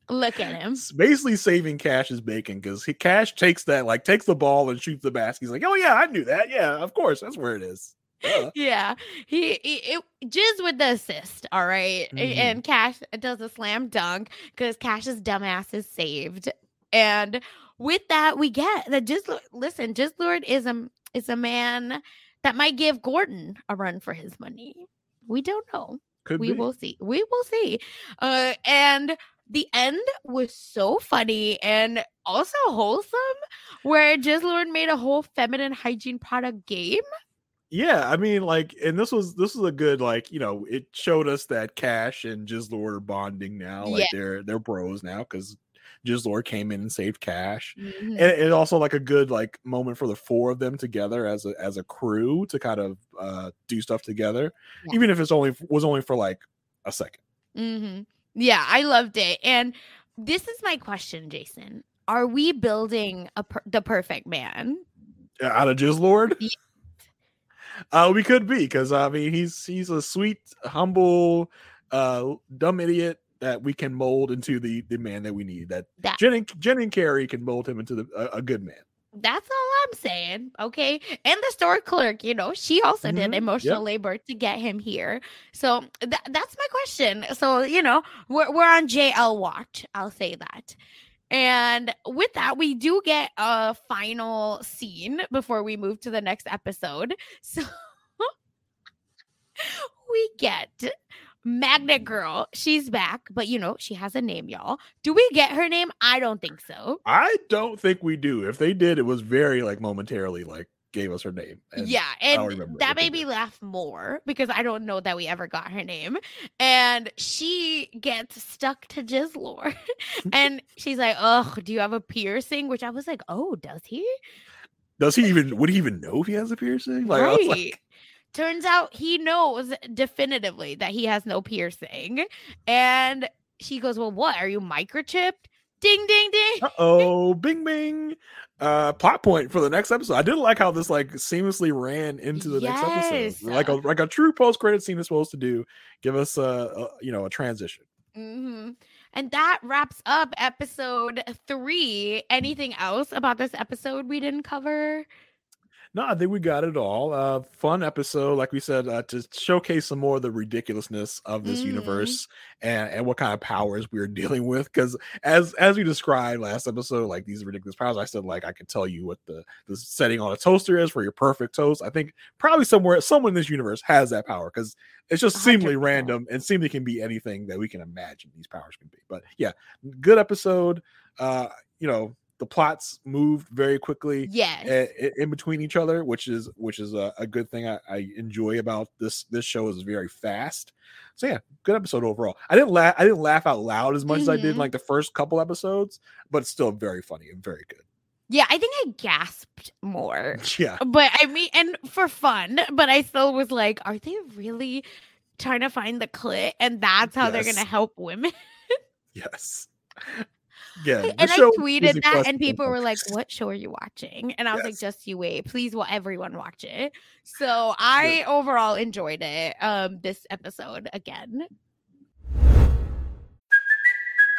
Look at him. Basically saving Kash's bacon because he Kash takes that like takes the ball and shoots the basket. He's like, "Oh yeah, I knew that. Yeah, of course, that's where it is." Duh. (laughs) yeah he, he it, jizz with the assist all right? Mhm. and Kash does a slam dunk because Kash's dumbass is saved and with that we get that just listen jizz lord is a is a man that might give gordon a run for his money we don't know Could we be. will see we will see uh and the end was so funny and also wholesome where Jizz Lord made a whole feminine hygiene product game Yeah, I mean, like, and this was this was a good like you know it showed us that Kash and Jizz Lord are bonding now, like Yeah. they're they're bros now because Jizz Lord came in and saved Kash, Mhm. and it also like a good like moment for the four of them together as a as a crew to kind of uh do stuff together, Yeah. even if it's only was only for like a second. hmm Yeah, I loved it. And this is my question, Jason. Are we building a per- the perfect man? Out of Jizz Lord. Yes. Uh, we could be because I mean he's he's a sweet, humble, uh, dumb idiot that we can mold into the the man that we need. That That- Jen and, Jen and Carrie can mold him into the, a, a good man. That's all I'm saying. Okay. And the store clerk, you know, she also did Mhm, emotional yep. labor to get him here. So tha- that's my question. So, you know, we're, we're on JL watch. I'll say that. And with that, we do get a final scene before we move to the next episode. (laughs) So (laughs) we get Magnet Girl. She's back, but you know, she has a name, y'all. Do we get her name? I don't think so. I don't think we do. If they did, it was very like momentarily like gave us her name. and yeah, and that made me laugh more because I don't know that we ever got her name. And she gets stuck to Jizz Lord. (laughs) (laughs) and she's like, Oh, do you have a piercing? Which I was like, Oh, does he? Does he even would he even know if he has a piercing? Like, I was right. like, Turns out he knows definitively that he has no piercing. And she goes, Well, what? Are you microchipped? Ding, ding, ding. uh oh, bing bing. Uh, plot point for the next episode. I did like how this like seamlessly ran into the next episode, like a like a true post credit scene is supposed to do. Give us a, a you know a transition. hmm And that wraps up episode three. Anything else about this episode we didn't cover? No, I think we got it all. Uh, fun episode, like we said, uh, to showcase some more of the ridiculousness of this Mhm. universe and, and what kind of powers we're (laughs) dealing with. Because as as we described last episode, like these ridiculous powers, I said like I can tell you what the the setting on a toaster is for your perfect toast. I think probably somewhere someone in this universe has that power because it's just seemingly random and seemingly can be anything that we can imagine these powers can be. But yeah, good episode. Uh, you know, the plots moved very quickly Yes. i- i- in between each other, which is which is a, a good thing I, I enjoy about this this show is very fast. So yeah, good episode overall. I didn't laugh I didn't laugh out loud as much as I did in Mhm. like the first couple episodes, but it's still very funny and very good. yeah, I think I gasped more. (laughs) Yeah, But I mean, and for fun, but I still was like, are they really trying to find the clit? And that's how they're going to help women? (laughs) yes, yeah. and I tweeted that, and people were like, "What show are you watching?" And I was like, "Just you wait, please, will everyone watch it?" So I overall enjoyed it. Um, this episode again.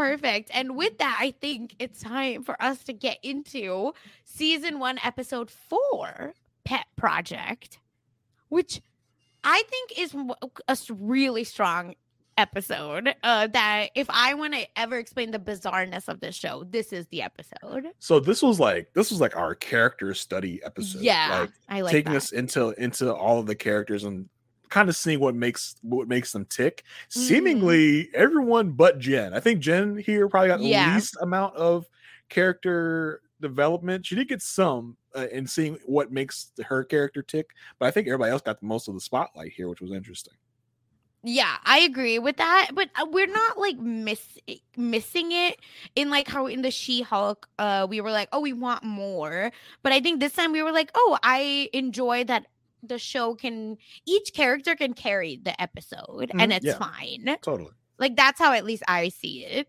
Perfect. And with that, I think it's time for us to get into season one, episode four, Pet Project, which I think is a really strong episode. Uh, that if I want to ever explain the bizarreness of this show, this is the episode. So this was like this was like our character study episode. Yeah, like, I like taking that. us into into all of the characters and kind of seeing what makes what makes them tick. Mm-hmm. Seemingly everyone but Jen. I think Jen here probably got Yeah. the least amount of character development. She did get some uh, in seeing what makes her character tick, but I think everybody else got the most of the spotlight here, which was interesting. Yeah, I agree with that, but uh, we're not like miss missing it in like how in the She-Hulk uh we were like, "Oh, we want more." But I think this time we were like, "Oh, I enjoy that the show can each character can carry the episode and Mhm, it's yeah. fine." Totally. Like that's how at least I see it.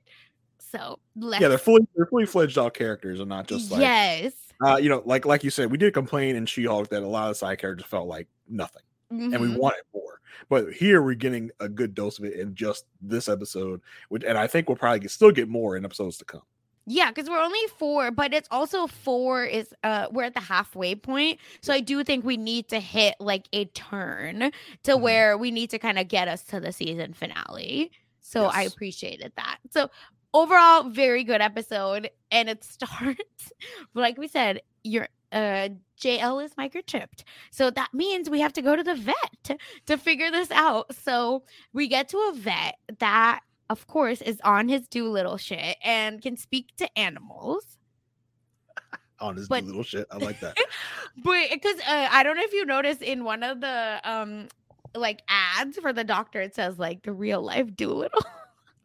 So, let's Yeah, they're fully they're fully fledged out characters and not just like Yes. uh, you know, like like you said, we did complain in She-Hulk that a lot of the side characters felt like nothing, and we Mhm. wanted more. But here we're getting a good dose of it in just this episode, which, and I think we'll probably get, still get more in episodes to come. Yeah, because we're only four, but it's also four is uh we're at the halfway point. So I do think we need to hit like a turn to Mm-hmm. where we need to kind of get us to the season finale. So I appreciated that. So overall, very good episode. And it (laughs) starts like we said, your uh JL is microchipped. So that means we have to go to the vet to figure this out. So we get to a vet that of course is on his Dolittle shit and can speak to animals. On his But- little shit, I like that. (laughs) But because uh, I don't know if you noticed in one of the um like ads for the doctor, it says like the real life Dolittle.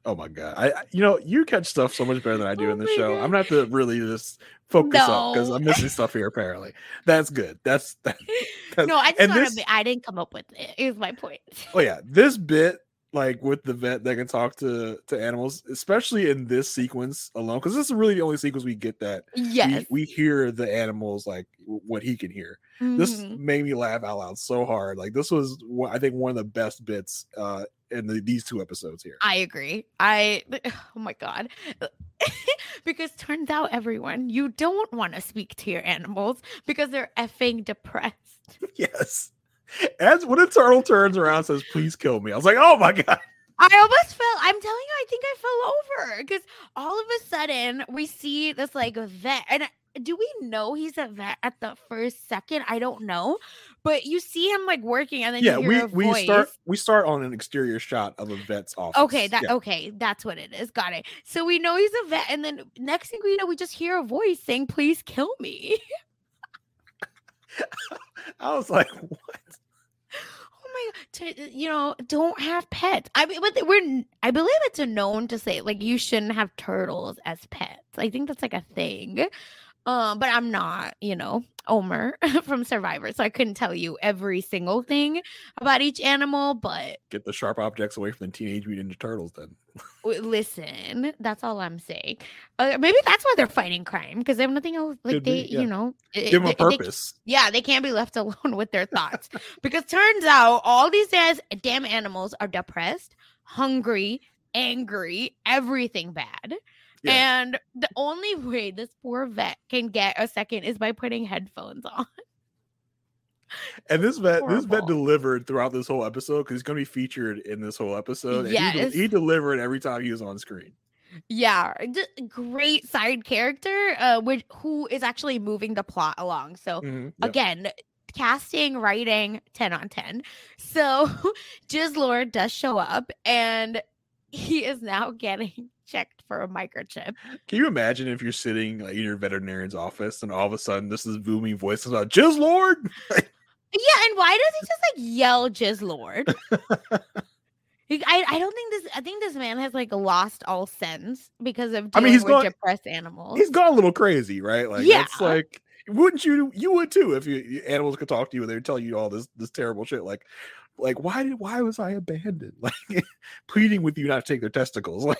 oh my god, I I- you know you catch stuff so much better than I do Oh in the show. God. I'm gonna have to really just focus up because I'm missing stuff here. Apparently, that's good. That's that. (laughs) that's- no, I just this-. I didn't come up with it. Is my point. Oh yeah, this bit like with the vet that can talk to to animals, especially in this sequence alone, because this is really the only sequence we get that Yes. we, we hear the animals like what he can hear. This Mhm. made me laugh out loud so hard. Like this was I think one of the best bits uh in the, these two episodes here. I agree. I (sighs) oh my god. (laughs) because turns out everyone, you don't want to speak to your animals because they're effing depressed. (laughs) yes. As when a turtle turns around and says, "Please kill me," I was like, "Oh my god!" I almost fell. I'm telling you, I think I fell over because all of a sudden we see this like vet. And do we know he's a vet at the first second? I don't know, but you see him like working, and then yeah, you we we start we start on an exterior shot of a vet's office. Okay, that Yeah. okay, that's what it is. Got it. So we know he's a vet, and then next thing we know, we just hear a voice saying, "Please kill me." (laughs) (laughs) I was like, "What?" Oh my god! Uh, you know, don't have pets. I mean, but we're. I believe it's a known to say like you shouldn't have turtles as pets. I think that's like a thing. Um, but I'm not, you know, Omer (laughs) from Survivor, so I couldn't tell you every single thing about each animal. But Get the sharp objects away from the teenage mutant ninja turtles. Then (laughs) listen, that's all I'm saying. Uh, maybe that's why they're fighting crime because they have nothing else. Like Could be, they, yeah. you know, give them a they- they- purpose. yeah, they can't be left (laughs) alone with their thoughts because turns out all these days, damn animals are depressed, hungry, angry, everything bad. Yeah. And the only way this poor vet can get a second is by putting headphones on. And this vet, this vet delivered throughout this whole episode because he's going to be featured in this whole episode. and he de- Yes. he, delivered every time he was on screen. Yeah, great side character, uh, which who is actually moving the plot along. So Mhm, yep. again, casting, writing, ten on ten. So (laughs) Jizz Lord does show up, and he is now getting (laughs) checked for a microchip. Can you imagine if you're sitting like, in your veterinarian's office and all of a sudden this is booming voice about out, Jizz Lord? (laughs) Yeah, and why does he just like yell Jizz Lord? (laughs) He- I, I don't think this I think this man has like lost all sense because of I mean, he's gone- depressed animals. He's gone a little crazy, right? Like, Yeah. it's like, wouldn't you? You would too if you, animals could talk to you and they're telling you all this this terrible shit. Like, like why did why was I abandoned? (laughs) Like, pleading with you not to take their testicles. (laughs) Like,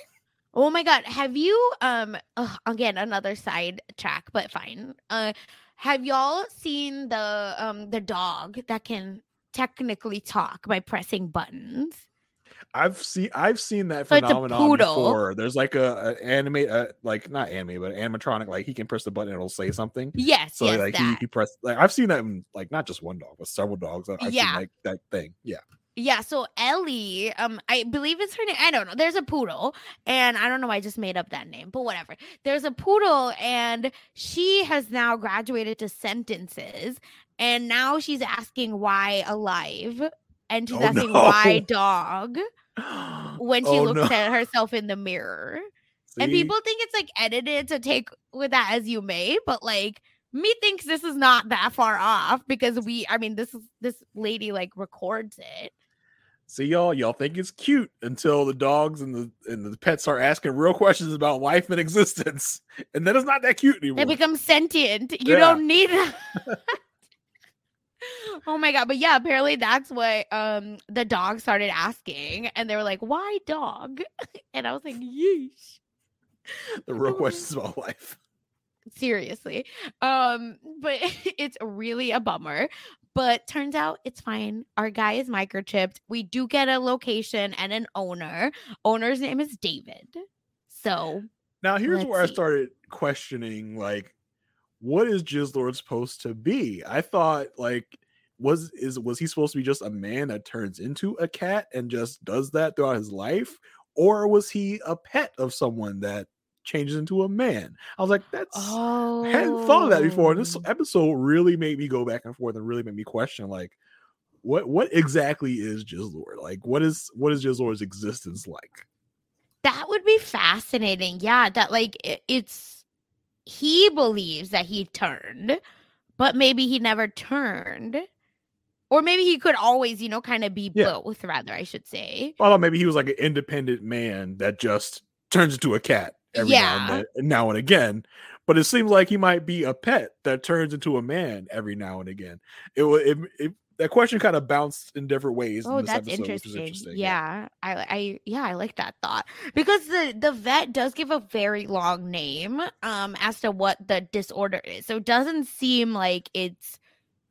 Oh my god, have you um ugh, again another side track, but fine. Uh have y'all seen the um the dog that can technically talk by pressing buttons? I've seen I've seen that So phenomenon before. There's like a, a anime, uh, like not anime, but animatronic. Like he can press the button and it'll say something. Yes, So yes, like he, he press like I've seen that in like not just one dog, but several dogs. I've Yeah. seen like that thing. Yeah. Yeah, so Ellie, um, I believe it's her name. I don't know. There's a poodle, and I don't know. why I just made up that name, but whatever. There's a poodle, and she has now graduated to sentences, and now she's asking why alive, and she's Oh, (laughs) asking no. why dog when she Oh, looks no. at herself in the mirror. And people think it's like edited to take with that as you may, but like me thinks this is not that far off because we, I mean, this is this lady like records it. See y'all, y'all think it's cute until the dogs and the and the pets start asking real questions about life and (laughs) existence, and then it's not that cute anymore. They become sentient. You Yeah. don't need (laughs) (laughs) (laughs) Oh my god, but yeah, apparently that's what um the dog started asking and they were like, "Why dog?" (laughs) And I was like, "Yeesh." the real (laughs) questions about life. Seriously. Um but it's really a bummer. But turns out it's fine. Our guy is microchipped. We do get a location and an owner. Owner's name is David. So Now here's where I started questioning like what is Jizz Lord supposed to be? I thought like was is was he supposed to be just a man that turns into a cat and just does that throughout his life? Or was he a pet of someone that changes into a man? I was like, that's Oh I hadn't thought of that before. And this oh. episode really made me go back and forth and really made me question like what what exactly is Jizz Lord? Like what is what is Jizz Lord's existence like? That would be fascinating. Yeah, that like i- it's he believes that he turned, but maybe he never turned. Or maybe he could always, you know, kind of be Yeah. both, rather, I should say. Thought maybe he was like an independent man that just turns into a cat every now Yeah. and then, now and again. But it seems like he might be a pet that turns into a man every now and again. It it, it, that question kind of bounced in different ways. Oh, in this that's episode, interesting. interesting. Yeah, I, I, yeah, I like that thought because the the vet does give a very long name, um, as to what the disorder is. So it doesn't seem like it's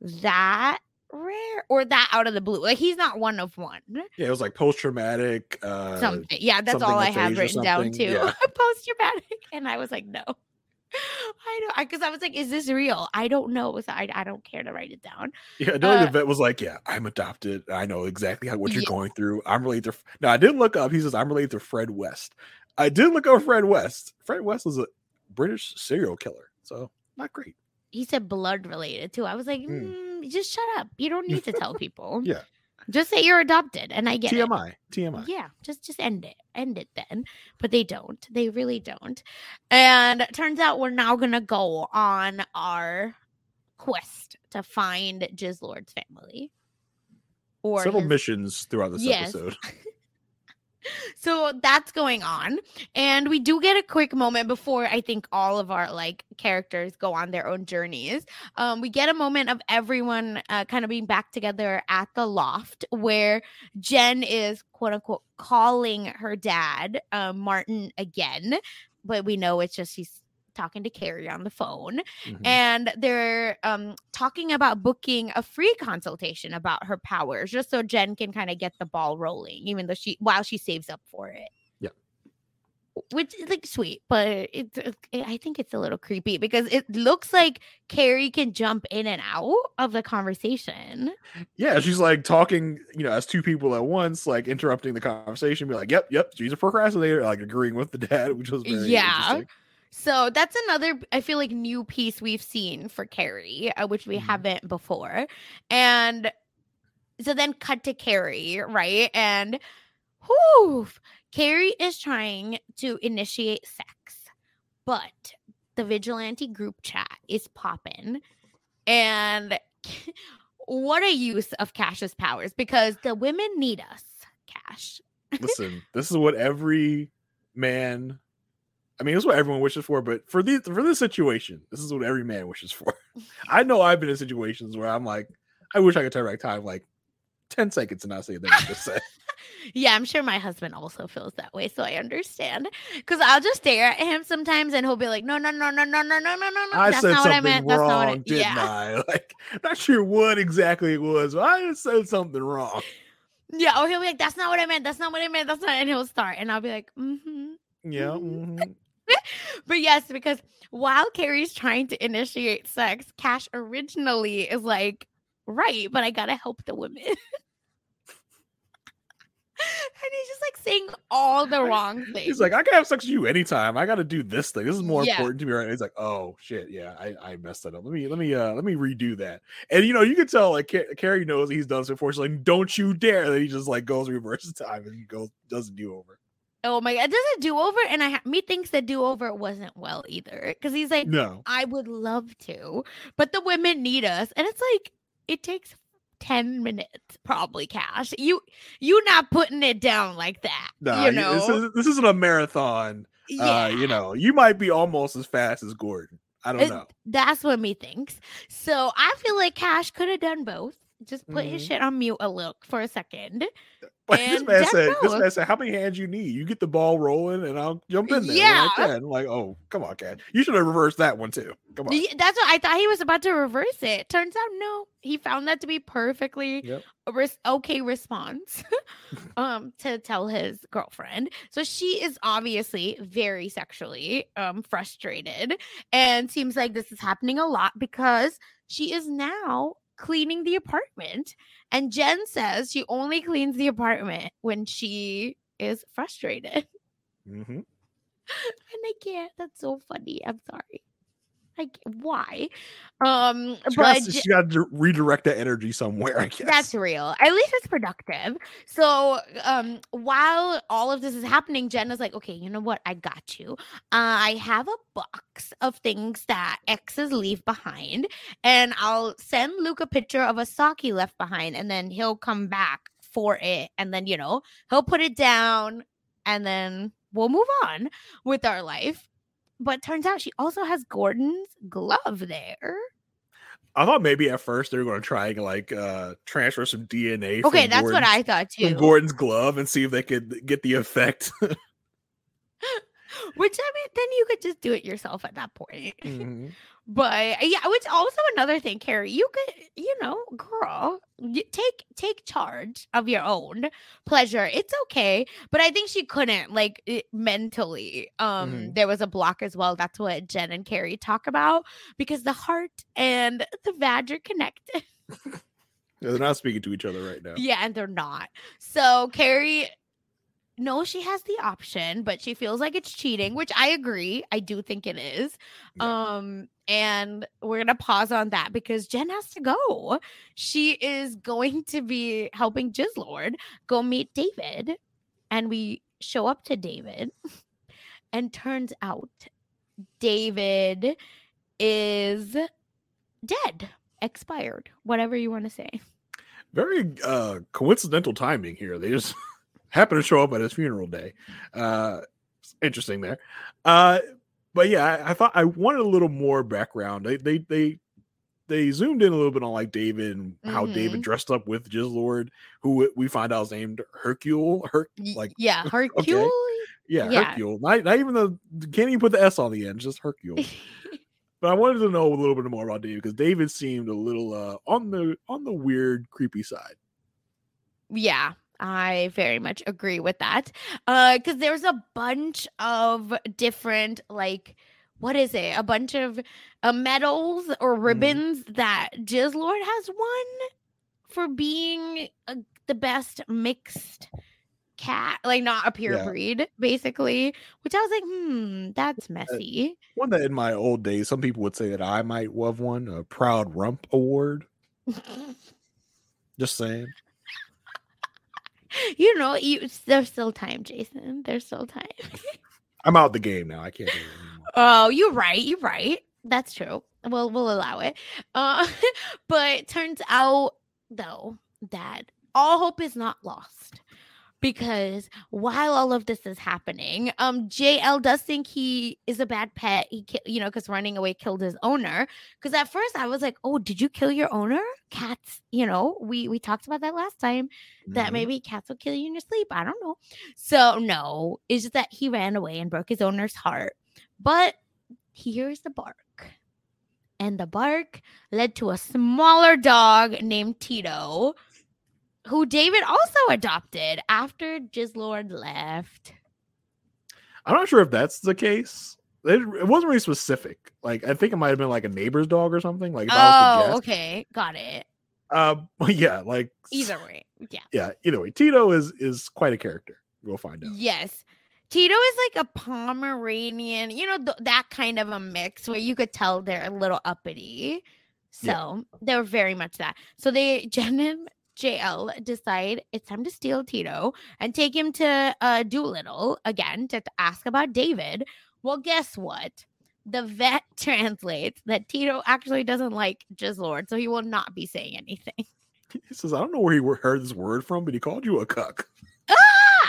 that rare or that out of the blue. Like he's not one of one. yeah, it was like post traumatic. Uh, something. Yeah, that's something all I have written down too. yeah. (laughs) Post traumatic, and I was like, no. I don't because I, was like, is this real? I don't know. So I, I don't care to write it down. Yeah, knowing Uh, the vet was like, "Yeah, I'm adopted. I know exactly how what you're Yeah. going through. I'm related to." Now, I didn't look up. He says, "I'm related to Fred West." I did look up Fred West. Fred West was a British serial killer, so not great. He said blood related too. I was like, Hmm. mm, just shut up. You don't need to tell (laughs) people. Yeah, Just say you're adopted, and I get it. TMI, TMI. Yeah, just just end it. End it then. But they don't. They really don't. And turns out we're now gonna go on our quest to find Jizz Lord's family. Or Several his- missions throughout this Yes. episode. (laughs) so that's going on. And we do get a quick moment before i think all of our like characters go on their own journeys. Um we get a moment of everyone uh, kind of being back together at the loft where jen is quote unquote calling her dad um, martin again. But we know it's just she's talking to carrie on the phone Mhm. and they're um talking about booking a free consultation about her powers just so Jen can kind of get the ball rolling even though she while she saves up for it. Yeah, which is like sweet, but it's it, I think it's a little creepy because it looks like Carrie can jump in and out of the conversation. Yeah, she's like talking, you know, as two people at once, like interrupting the conversation, be like, "Yep, yep, she's a procrastinator," like agreeing with the dad, which was very yeah. interesting. So that's another, I feel like, new piece we've seen for Carrie, uh, which we Mhm. haven't before. And so then cut to Carrie, right? And whew, Carrie is trying to initiate sex, but the vigilante group chat is popping. And (laughs) what a use of Kash's powers because the women need us, Kash. (laughs) Listen, this is what every man. I mean, is what everyone wishes for, but for these for this situation, this is what every man wishes for. (laughs) I know I've been in situations where I'm like, I wish I could turn back time like ten seconds and not say that I just said. (laughs) Yeah, I'm sure my husband also feels that way, so I understand. Because I'll just stare at him sometimes, and he'll be like, "No, no, no, no, no, no, no, no, no, no. I That's said not what I something meant. That's not what I." wrong, didn't Yeah, I? (laughs) Like, not sure what exactly it was, but I said something wrong. yeah. Or he'll be like, "That's not what I meant. That's not what I meant. That's not," and he'll start, and I'll be like, "Mm-hmm." Yeah. mhm. (laughs) But yes, because while Carrie's trying to initiate sex, Kash originally is like, "Right, but I gotta help the women." (laughs) and he's just like saying all the (laughs) wrong things. He's like, I can have sex with you anytime. I got to do this thing. This is more Yeah. important to me right now. He's like, oh shit, yeah, I, I messed that up. Let me let me uh let me redo that. And you know, you can tell like Car- Carrie knows he's done this before. She's like, don't you dare. And then he just like goes reverse time and he goes does a do over. Oh my god, does a do over? And I ha- me thinks the do over wasn't well either because he's like, No. I would love to, but the women need us, and it's like it takes ten minutes probably. Kash, you you not putting it down like that, Nah, you know? this, is, this isn't a marathon. yeah, Uh, you know, you might be almost as fast as Gordon. I don't It- know. that's what me thinks. So I feel like Kash could have done both. Just put his Mhm. shit on mute a little for a second. (laughs) This man said, this man said, how many hands you need? You get the ball rolling and I'll jump in there. Yeah. Right then. Like, oh, come on, cat. You should have reversed that one too. Come on. Yeah, That's what I thought he was about to reverse it. Turns out, no, he found that to be perfectly Yep. res- okay response (laughs) um to tell his girlfriend so she is obviously very sexually um frustrated and seems like this is happening a lot because she is now cleaning the apartment and jen says she only cleans the apartment when she is frustrated. Hmm (laughs) and i can't. That's so funny. I'm sorry like why um She but Je- she got to redirect that energy somewhere, I guess. that's real. At least it's productive. So, um, while all of this is happening, Jenna's like, okay, you know what? I got you. Uh, I have a box of things that exes leave behind, and I'll send Luke a picture of a sock he left behind, and then he'll come back for it. And then, you know, he'll put it down, and then we'll move on with our life. But turns out she also has Gordon's glove there. I thought maybe at first they were going to try and like uh transfer some DNA. Okay, from that's what I thought too. From Gordon's glove and see if they could get the effect. (laughs) Which I mean, then you could just do it yourself at that point. Mhm. But yeah, which also another thing, Carrie, you could, you know, girl, take take charge of your own pleasure. It's okay, but I think she couldn't like it, mentally. Um, Mhm. there was a block as well. That's what Jen and Carrie talk about because the heart and the vag are connected. (laughs) They're not speaking to each other right now. Yeah, and they're not. So Carrie no, she has the option, but she feels like it's cheating, which I agree. I do think it is. Um, and we're gonna pause on that because Jen has to go. She is going to be helping Jizz Lord go meet David, and we show up to David, and turns out David is dead, expired, whatever you want to say. Very uh coincidental timing here. They just (laughs) happen to show up at his funeral day. Uh interesting there. Uh but yeah, I, I thought I wanted a little more background. They they they they zoomed in a little bit on like David and how David Mhm. dressed up with Jizz Lord, who we find out is named Hercule. Her like Yeah, (laughs) okay. Hercule. Yeah, Yeah. Hercule. Not, not even the can't even put the S on the end, just Hercule. (laughs) but I wanted to know a little bit more about David because David seemed a little uh on the on the weird, creepy side. Yeah. I very much agree with that. Uh, because there's a bunch of different like what is it? A bunch of uh, medals or ribbons that Jizz Lord has won for being uh, the best mixed cat, like not a pure Yeah. breed, basically. Which I was like, hmm, that's messy. One that in my old days, some people would say that I might have won a Proud Rump Award. (laughs) Just saying. You know, you there's still time, Jason. There's still time. (laughs) I'm out the game now. I can't do it. Oh, you're right. You're right. That's true. We'll we'll allow it. Uh, (laughs) but turns out though that all hope is not lost because while all of this is happening, um, JL does think he is a bad pet. He, ki- you know, because running away killed his owner. Because at first I was like, oh, did you kill your owner? Cats, you know, we we talked about that last time. That Mhm. maybe cats will kill you in your sleep. I don't know. So no, it's just that he ran away and broke his owner's heart. But he hears the bark. And the bark led to a smaller dog named Tito, who David also adopted after Jizz Lord left. I'm not sure if that's the case. It, it wasn't really specific. Like I think it might have been like a neighbor's dog or something. Like if I was Oh, okay. Got it. Um, (laughs) yeah, like Either way. Yeah. yeah. Either way, Tito is is quite a character. We'll find out. Yes. Tito is like a Pomeranian, you know, th- that kind of a mix where you could tell they're a little uppity. So Yeah. they're very much that. So they, (laughs) Jen and JL decide it's time to steal Tito and take him to uh, Dolittle again to, to ask about David. Well, guess what? The vet (laughs) translates that Tito actually doesn't like Jizz Lord, so he will not be saying anything. He says, I don't know where he heard this word from, but he called you a cuck. Ah,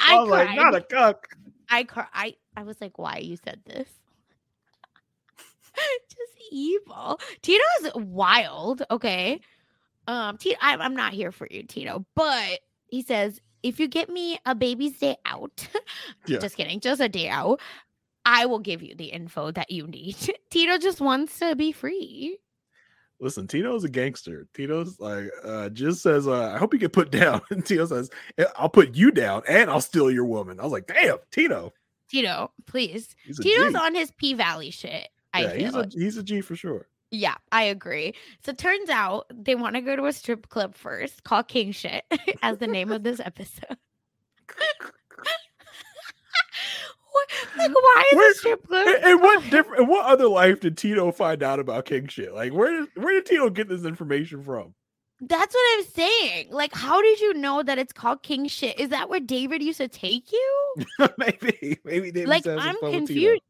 I, I was like, cried. not a cuck. I cr- I I was like, why you said this? (laughs) Just evil. Tito is wild. Okay. Um, Tito, I, I'm not here for you, Tito. But he says, if you get me a baby's day out, (laughs) Yeah. just kidding, just a day out, I will give you the info that you need. (laughs) Tito just wants to be free. Listen, Tito's a gangster. Tito's like, uh, just says, uh, I hope you get put (laughs) down. And Tito says, "Eh, I'll put you down and I'll steal your woman. I was like, damn, Tito. Tito, please. Tito's G. on his P Valley shit. I yeah, he's a he's a G for sure. Yeah, I agree. So turns out they want to go to a strip club first, called King Shit (laughs) as the name of this episode. (laughs) Like, why is Where- a strip club? And, and what (laughs) different? And what other life did Tito find out about king shit? Like, where did where did Tito get this information from? That's what I'm saying. Like, how did you know that it's called King Shit? Is that where David used to take you? maybe maybe David like, I'm confused.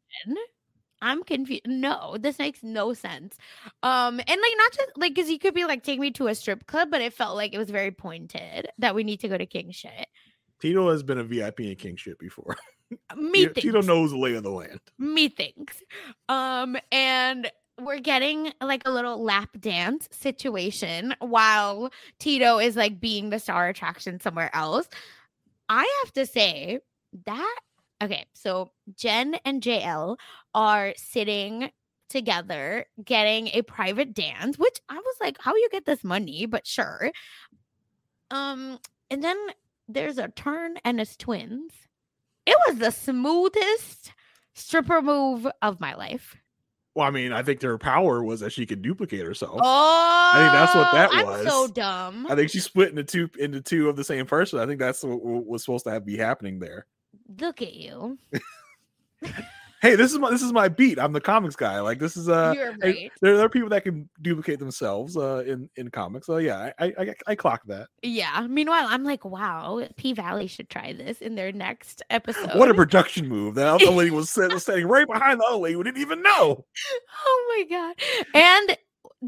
I'm confused. No, this makes no sense. Um, and like not just like because you could be like take me to a strip club, but it felt like it was very pointed that we need to go to King Shit. Tito has been a VIP in king shit before. (laughs) Me Tito, Tito knows the lay of the land. me thinks. Um, and we're getting like a little lap dance situation while Tito is like being the star attraction somewhere else. I have to say that okay, so Jen and JL are sitting together getting a private dance, which I was like, how you get this money? But sure. Um, and then there's a turn and it's twins. It was the smoothest stripper move of my life. Well, I mean, I think their power was that she could duplicate herself. Oh, I think that's what that I'm was. so dumb. I think she split into two into two of the same person. I think that's what, what was supposed to have, be happening there. Look at you. Hey, this is my this is my beat. I'm the comics guy. Like this is uh, right. there, there are people that can duplicate themselves uh in in comics. So yeah, I I, I, I clock that. Yeah. Meanwhile, I'm like, wow, P Valley should try this in their next episode. What a production move! That other lady was, (laughs) standing right behind the other lady who didn't even know. oh my god. And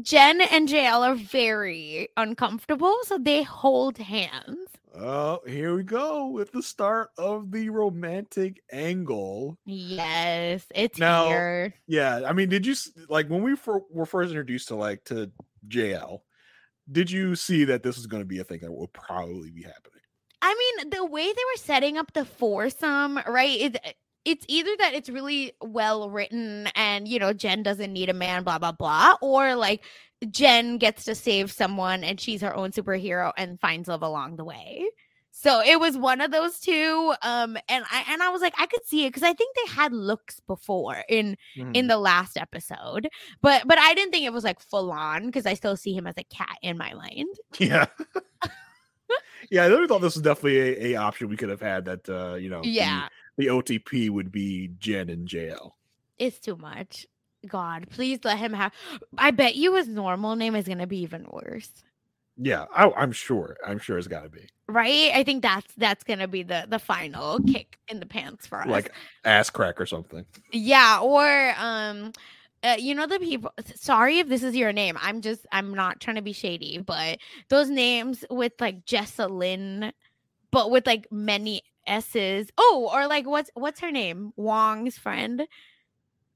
Jen and JL are very uncomfortable, so they hold hands. Oh, here we go with the start of the romantic angle. Yes, it's Now- here. Yeah, I mean, did you like when we fir- were first introduced to like to JL? Did you see that this was going to be a thing that would probably be happening? I mean, the way they were setting up the foursome, right? Is eh, it's either that it's really well written and you know Jen doesn't need a man, blah blah blah, or like Jen gets to save someone and she's her own superhero and finds love along the way. So it was one of those two. Um, and I and I was like, I could see it because I think they had looks before in Mm-hmm. in the last episode, but but I didn't think it was like full on because I still see him as a cat in my mind. Yeah. (laughs) yeah, I really thought this was definitely a, a option we could have had that uh, you know, Yeah. the, OTP would be Jen and JL. It's too much. God, please let him have. I bet you his normal name is gonna be even worse. Yeah, I, I'm sure. I'm sure it's got to be right i think that's that's gonna be the the final kick in the pants for us like ass crack or something. yeah or um uh, you know the people sorry if this is your name i'm just i'm not trying to be shady but those names with like jessalyn but with like many s's oh or like what's what's her name wong's friend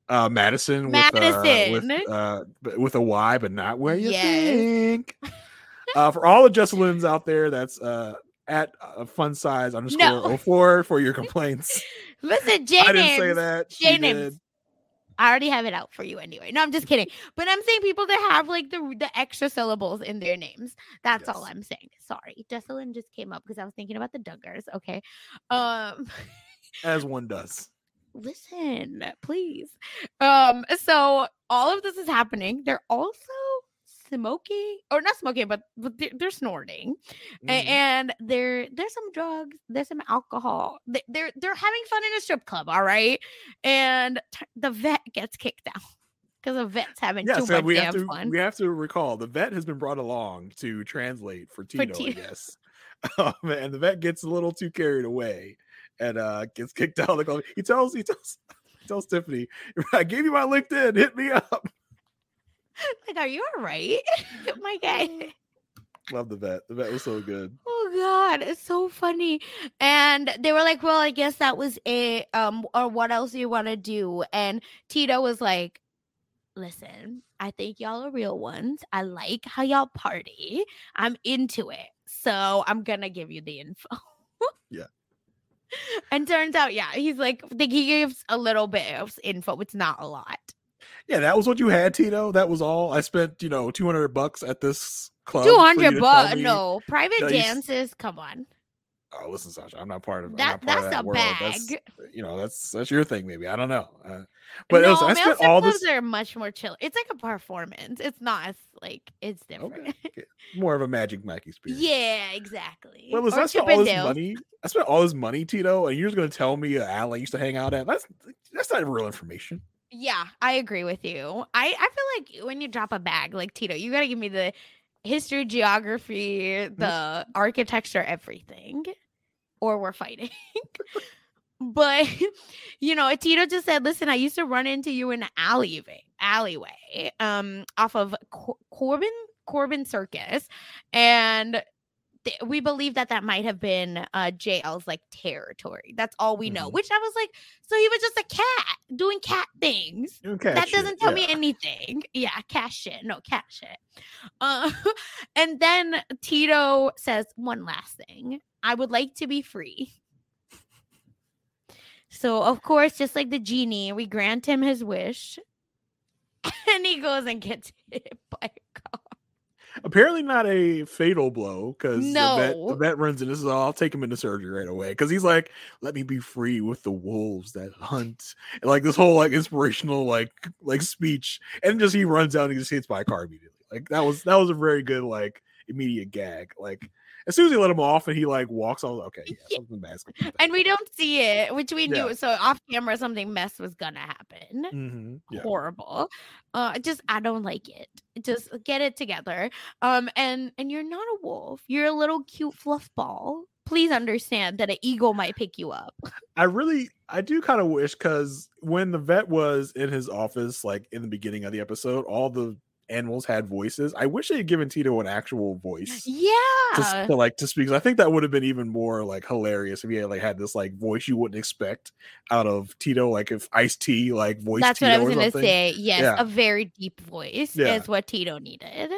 Uh, Madison, with uh, Madison. with uh, with a Y, but not where you Yes. think. (laughs) uh, for all the Jessalyn's out there, that's uh at uh, fun size underscore No. 04 for your complaints. (laughs) listen j I didn't say that. She names did. I already have it out for you anyway. No, I'm just kidding. (laughs) But I'm saying people that have like the the extra syllables in their names. That's all I'm saying. Sorry. Jessalyn just came up because I was thinking about the Duggars. Okay. Um as (laughs) one does. listen, please. Um, so all of this is happening. They're also smoking, or not smoking, but, but they're, they're snorting, Mhm. and there there's some drugs, there's some alcohol. They- They're they're having fun in a strip club, all right. And t- the vet gets kicked out (laughs) because the vet's having Yeah, too so much we damn have to fun. we have to recall the vet has been brought along to translate for Tito, I guess. (laughs) Um, and the vet gets a little too carried away and uh gets kicked (laughs) out of the club. He tells he tells he tells Tiffany, I gave you my LinkedIn, hit me up. (laughs) like, are you all right, my guy? Love the vet. The vet was so good. Oh god, it's so funny. And they were like, "Well, I guess that was it. Um, or what else do you want to do?" And Tito was like, "Listen, I think y'all are real ones. I like how y'all party. I'm into it. So I'm gonna give you the info." Yeah. (laughs) And turns out, yeah, he's like, think he gives a little bit of info. It's not a lot. Yeah, that was what you had, Tito. That was all. I spent, you know, 200 bucks at this club. for Two you hundred to bucks. No private that you dances. Come on. Oh, listen, Sasha, I'm not part of That- part of that's that a world. That's, bag. you know, that's that's your thing, maybe. I don't know. Uh, but no, I spent all this are much more chill. It's like a performance. It's not as like it's different. more of a Magic Mike experience. yeah, exactly. Well, listen, Or I spent all this money. I spent all this money, Tito, and you're just gonna tell me uh, Al I used to hang out at? That's that's not real information. Yeah, I agree with you. I I feel like when you drop a bag like Tito, you gotta give me the history, geography, Mm-hmm. the architecture, everything, or we're fighting. (laughs) but (laughs) you know, Tito just said, "Listen, I used to run into you in the alleyway, alleyway, um, off of Cor- Corbin Corbin Circus, and." Th- We believe that that might have been uh JL's like territory. That's all we know. Mhm. Which I was like, so he was just a cat doing cat things. Doing cat that shit, doesn't tell me anything. Yeah, cat shit. No, cat shit. Uh, (laughs) and then Tito says one last thing. I would like to be free. So of course, just like the genie, we grant him his wish. (laughs) And he goes and gets (laughs) hit by a car. Apparently not a fatal blow because the, vet, the vet runs in. This is all. I'll take him into surgery right away because he's like, "Let me be free with the wolves that hunt." And like this whole like inspirational like like speech, and just he runs out and he just hits by a car immediately. Like that was that was a very good like immediate gag. Like as soon as he let him off and he like walks, I was like, okay, yeah, (laughs) something bad's And we don't see it, which we knew. Yeah. So off camera, something mess was gonna happen. Mhm, yeah. Horrible. Uh, just I don't like it. Just get it together. Um, and and you're not a wolf. You're a little cute fluff ball. Please understand that an eagle might pick you up. I really, I do kind of wish because when the vet was in his office, like in the beginning of the episode, all the animals had voices. I wish they had given Tito an actual voice. Yeah. to, like to speak. I think that would have been even more like hilarious if he had like had this like voice you wouldn't expect out of Tito. Like if Ice T like voice. That's Tito what I was gonna something. say. Yes, Yeah. a very deep voice Yeah. is what Tito needed.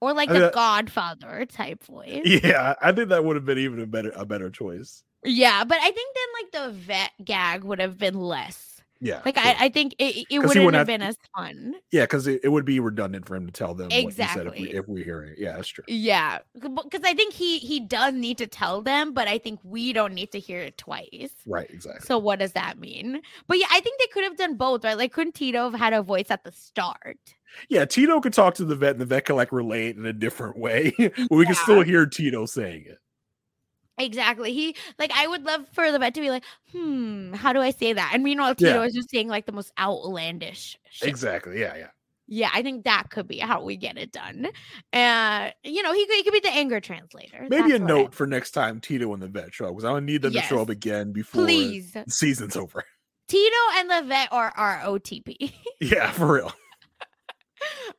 Or like I mean, the that- Godfather type voice. Yeah, I think that would have been even a better a better choice. Yeah, but I think then like the vet gag would have been less Yeah, Like I, I think it, it wouldn't wouldn't have been as fun. Yeah, because it, it would be redundant for him to tell them what he said if we Exactly. if we hear it. Yeah, that's true. Yeah, because I think he he does need to tell them, but I think we don't need to hear it twice. Right, exactly. So what does that mean? But yeah, I think they could have done both, right? Like, couldn't Tito have had a voice at the start? Yeah, Tito could talk to the vet, and the vet could like relate in a different way, (laughs) but we can still hear Tito saying it. Exactly. He like I would love for the vet to be like, hmm, how do I say that? And meanwhile, Tito Yeah. is just saying like the most outlandish shit. Exactly. Yeah, yeah. Yeah, I think that could be how we get it done. Uh, you know, he could, he could be the anger translator. Maybe That's a what I- note for next time Tito and the vet show because I don't need them to show up again before Please. the season's over. Tito and the vet are our OTP. (laughs) Yeah, for real.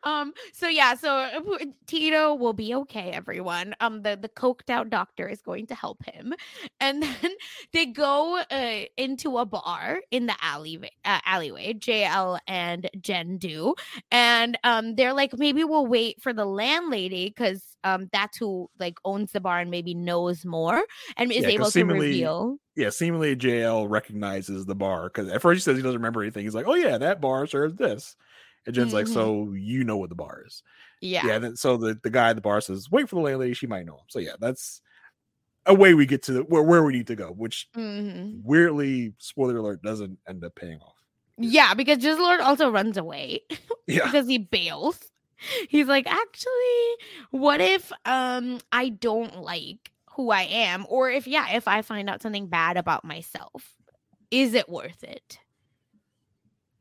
Um so yeah so uh, tito will be okay everyone. Um the the coked out doctor is going to help him. (laughs) And then they go uh, into a bar in the alleyway uh, alleyway jl and jen do. And um they're like maybe we'll wait for the landlady because um that's who like owns the bar and maybe knows more and is Yeah, able to reveal. Yeah, seemingly JL recognizes the bar because at first he says he doesn't remember anything. He's like, "Oh yeah, that bar serves this," and Jen's like, Mhm. "So you know what the bar is?" yeah Yeah. Then, so the the guy at the bar says, "Wait for the landlady; she might know him." So yeah, that's a way we get to the, where where we need to go. Which Mhm. weirdly, spoiler alert, doesn't end up paying off. Yeah, because Jizz Lord also runs away. (laughs) Yeah. because he bails. He's like, actually, what if um I don't like who I am? Or if yeah, if I find out something bad about myself, is it worth it?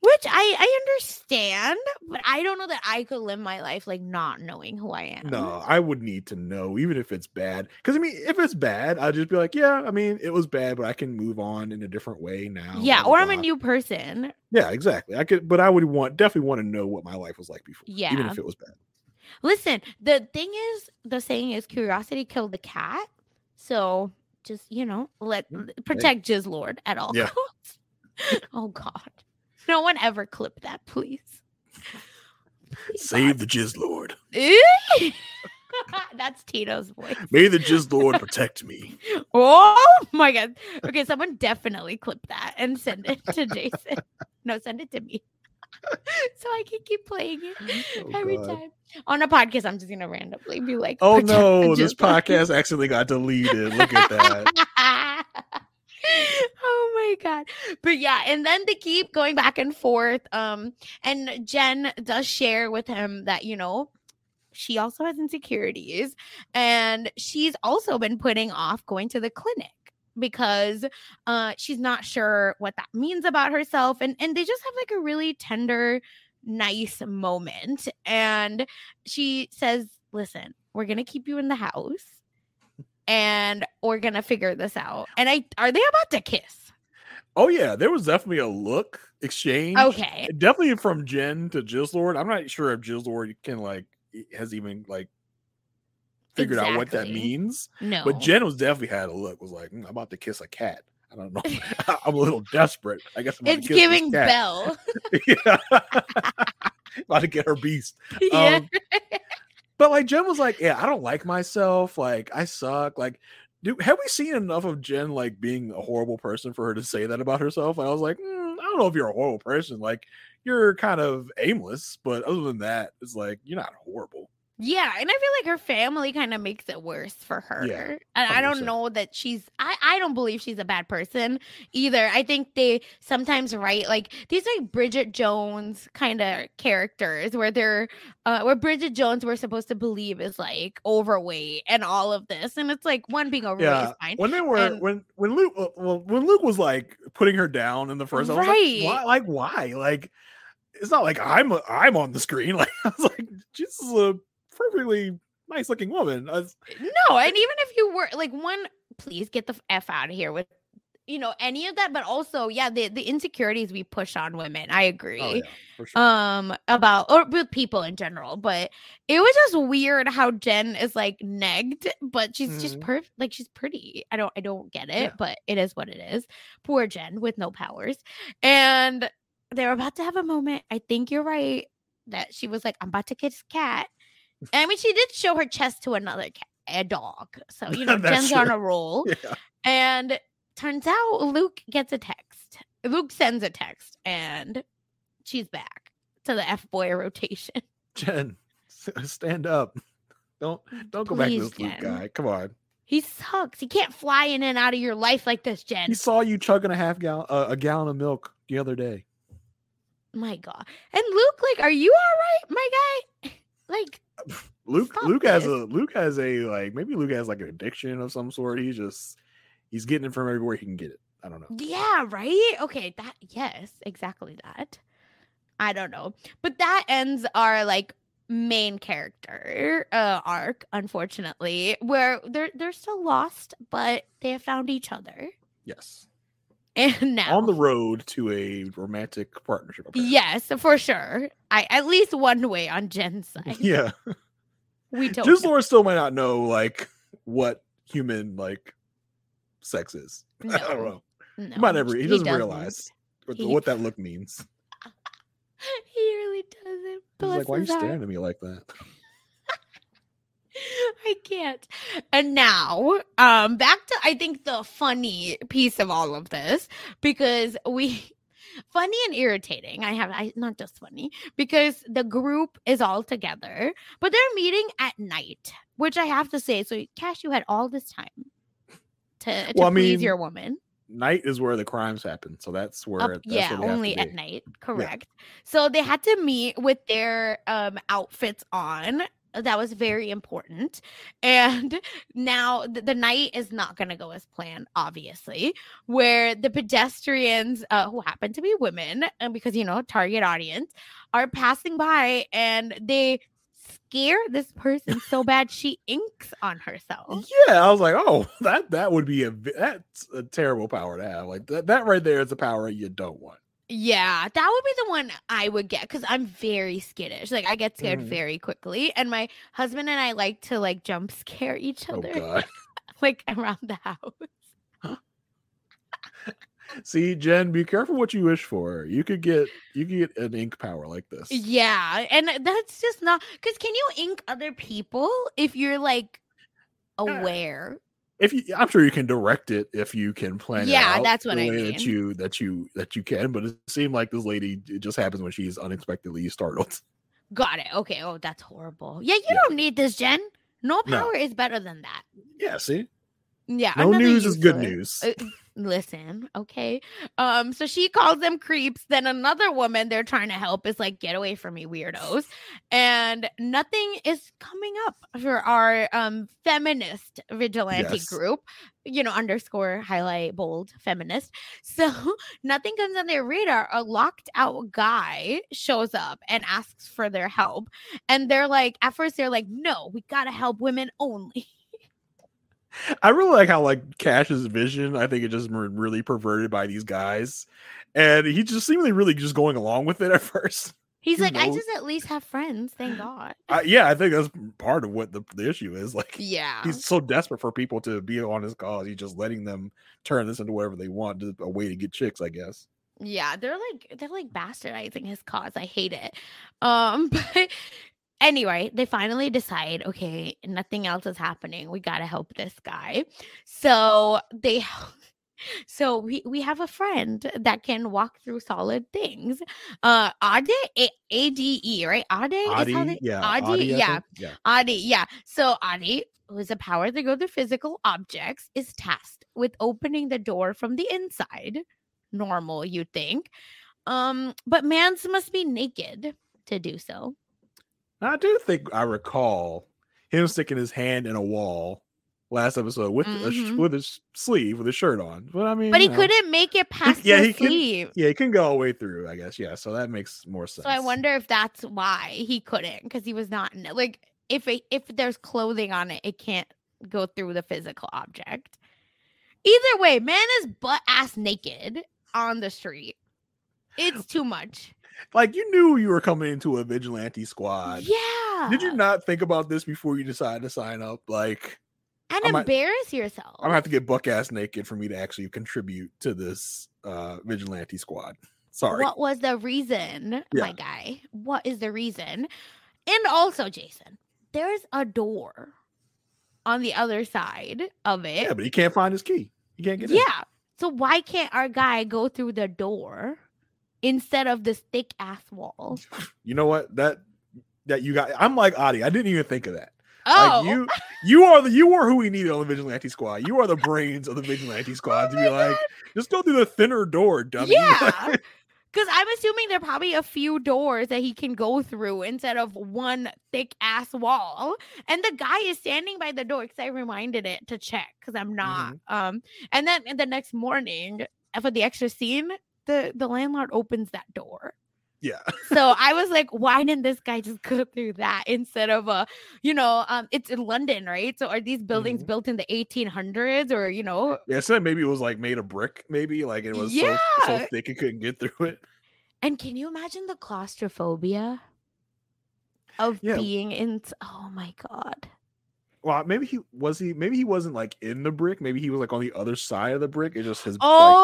Which I I understand, but I don't know that I could live my life like not knowing who I am. No, I would need to know, even if it's bad. Because I mean, if it's bad, I'd just be like, yeah, I mean, it was bad, but I can move on in a different way now. Yeah, blah, or blah, I'm a new person. Yeah, exactly. I could, but I would want definitely want to know what my life was like before, Yeah, even if it was bad. Listen, the thing is, the saying is curiosity killed the cat. So just you know, let mm, protect jizz, Lord, at all Yeah. costs. (laughs) oh God, no one ever clip that, please. (laughs) Save the Jizz Lord. (laughs) That's Tito's voice. May the Jizz Lord protect me. (laughs) Oh my God. Okay, someone definitely clip that and send it to Jason. No, send it to me. so I can keep playing it oh, every God. time. On a podcast, I'm just gonna randomly be like, Oh no, this podcast accidentally got deleted. Look at that. (laughs) oh my god. But yeah and then they keep going back and forth um and jen does share with him that you know she also has insecurities and she's also been putting off going to the clinic because uh she's not sure what that means about herself and and they just have like a really tender nice moment and she says listen we're gonna keep you in the house and we're gonna figure this out and i are they about to kiss Oh yeah, there was definitely a look exchange. Okay. definitely from Jen to Jizz Lord. I'm not sure if Jizz Lord can like has even like figured out what that means. No. but Jen was definitely had a look. Was like, "Mm, I'm about to kiss a cat. I don't know. (laughs) (laughs) I'm a little desperate. I guess I'm it's to kiss this giving bell (laughs) yeah. about to get her beast. yeah Um, but like Jen was like, yeah, I don't like myself. Like I suck. Like, dude, have we seen enough of Jen like being a horrible person for her to say that about herself? And I was like, "Mm, I don't know if you're a horrible person. Like, you're kind of aimless, but other than that, it's like you're not horrible. Yeah, and I feel like her family kind of makes it worse for her. Yeah, and I don't know that she's I I don't believe she's a bad person either. I think they sometimes write like these like Bridget Jones kind of characters where they're uh where Bridget Jones we're supposed to believe is like overweight and all of this. And it's like one being overweight Yeah, is fine. when they were and- when when Luke uh, well when Luke was like putting her down in the first, I was Right. like, why? Like why? Like it's not like I'm a, I'm on the screen. (laughs) Like I was like, is a perfectly nice looking woman. I was- No, and even if you were like one, please get the f out of here with you know any of that. But also, yeah, the the insecurities we push on women. I agree. oh yeah, sure. Um, about or with people in general, but it was just weird how Jen is like negged, but she's just Mhm. perfect. Like she's pretty. I don't, I don't get it, Yeah. but it is what it is. Poor Jen with no powers, and they're about to have a moment. I think you're right that she was like, "I'm about to kiss cat." I mean, she did show her chest to another cat, a dog. So you (laughs) know, Jen's on a roll. Yeah. And turns out Luke gets a text Luke sends a text and she's back to the F boy rotation. (laughs) Jen, stand up. Don't don't go back to Please, this Luke guy. Come on. He sucks. He can't fly in and out of your life like this, Jen. He saw you chugging a half gallon, uh, a gallon of milk the other day. My God. And Luke, like, are you all right, my guy? (laughs) Like, (laughs) Luke Luke has a Luke has a like maybe Luke has like an addiction of some sort. He's just he's getting it from everywhere he can get it. I don't know. yeah, right? Okay, that, yes, exactly that. I don't know. But that ends our, like, main character uh arc unfortunately where they're they're still lost but they have found each other Yes. (laughs) and now On the road to a romantic partnership. apparently. yes for sure i at least one way on jen's (laughs) side Yeah. we don't Just. Lord still might not know like what human like sex is. (laughs) I don't know. No, he might never he, he doesn't, doesn't. realize what, He- what that look means. he really doesn't He's like, why are you staring at me like that? (laughs) I can't. And now, um, back to I think the funny piece of all of this because we (laughs) funny and irritating. I have I not just funny because the group is all together, but they're meeting at night, which I have to say. So Kash, you had all this time to, to Well, I please mean, your woman. Night is where the crimes happen, so that's where Up, that's yeah, where they have to only at night. Correct. So they had to meet with their um outfits on. That was very important. And (laughs) now th- the night is not going to go as planned, obviously, where the pedestrians, uh, who happen to be women, and because, you know, target audience, are passing by and they scare this person so (laughs) bad she inks on herself. Yeah, I was like, oh, (laughs) that that would be a that's a terrible power to have. Like that that right there is a power you don't want. Yeah, that would be the one I would get because I'm very skittish. Like I get scared Mhm. very quickly, and my husband and I like to like jump scare each Oh other, god. (laughs) like around the house. See, Jen, be careful what you wish for. You could get you could get an ink power like this. Yeah, and that's just not because can you ink other people if you're like aware? If you I'm sure you can direct it if you can plan it Yeah, out that's what the I way that you that you that you can, but it seemed like this lady it just happens when she's unexpectedly startled. (laughs) Got it. Okay. Oh, that's horrible. Yeah, you Yeah. don't need this, Jen. No No. power is better than that. Yeah, see? Yeah. No news is good news. Uh, (laughs) Listen, okay. Um, so she calls them creeps. Then another woman they're trying to help is like, get away from me, weirdos. And nothing is coming up for our um feminist vigilante Yes. group, you know, underscore highlight bold feminist. (laughs) So nothing comes on their radar. A locked out guy shows up and asks for their help. And they're like, at first they're like, no, we gotta help women only. I really like how like Kash's vision. I think it just re- really perverted by these guys, and he just seemingly really just going along with it (laughs) at first. He's like, I just at least have friends, thank God. Uh, yeah, I think that's part of what the, the issue is. Like, Yeah. he's so desperate for people to be on his cause. He's just letting them turn this into whatever they want, just a way to get chicks, I guess. Yeah, they're like they're like bastardizing his cause. I hate it. Um, (laughs) but anyway, they finally decide, okay, nothing else is happening. We gotta help this guy. So they (laughs) so we, we have a friend that can walk through solid things. Uh Ade A- ADE, right? Ade is how they yeah, Ade, Adi, yeah. yeah. Adi, yeah. So Adi, who is a power to go through physical objects, is tasked with opening the door from the inside. Normal, you think. Um, but mans must be naked to do so. I do think I recall him sticking his hand in a wall last episode with a sh- Mhm. with his sleeve with his shirt on. But I mean, But he know, couldn't make it past yeah, the he can. sleeve. Yeah, he can go all the way through. I guess. Yeah, so that makes more sense. So I wonder if that's why he couldn't, because he was not in it. Like if it, if there's clothing on it, it can't go through the physical object. Either way, man is butt ass naked on the street. It's too much. Like you knew you were coming into a vigilante squad. Yeah. Did you not think about this before you decided to sign up? Like, And I might- embarrass yourself. I'm gonna have to get buck ass naked for me to actually contribute to this uh vigilante squad. Sorry. What was the reason, Yeah. my guy? What is the reason? And also, Jason, there's a door on the other side of it. yeah, but he can't find his key. He can't get in. Yeah. So why can't our guy go through the door instead of this thick ass wall? (laughs) You know what? That that you got. I'm like Adi. I didn't even think of that. Oh, Like you, you are the you are who we need on the vigilante squad. You are the brains of the vigilante (laughs) Oh squad to be like, just go through the thinner door, dummy. yeah. (laughs) Because I'm assuming there are probably a few doors that he can go through instead of one thick ass wall. And the guy is standing by the door because I reminded it to check because I'm not. Um, and then in the next morning uh, for the extra scene, the the landlord opens that door. yeah. (laughs) So I was like, why didn't this guy just go through that instead of uh, you know, um, it's in London, right? So are these buildings built in the 1800s or you know, Yeah, so maybe it was like made of brick, maybe like it was so, so thick it couldn't get through it. And can you imagine the claustrophobia of Yeah. being in? Oh my god! Well, maybe he was he maybe he wasn't like in the brick. Maybe he was like on the other side of the brick. It just his like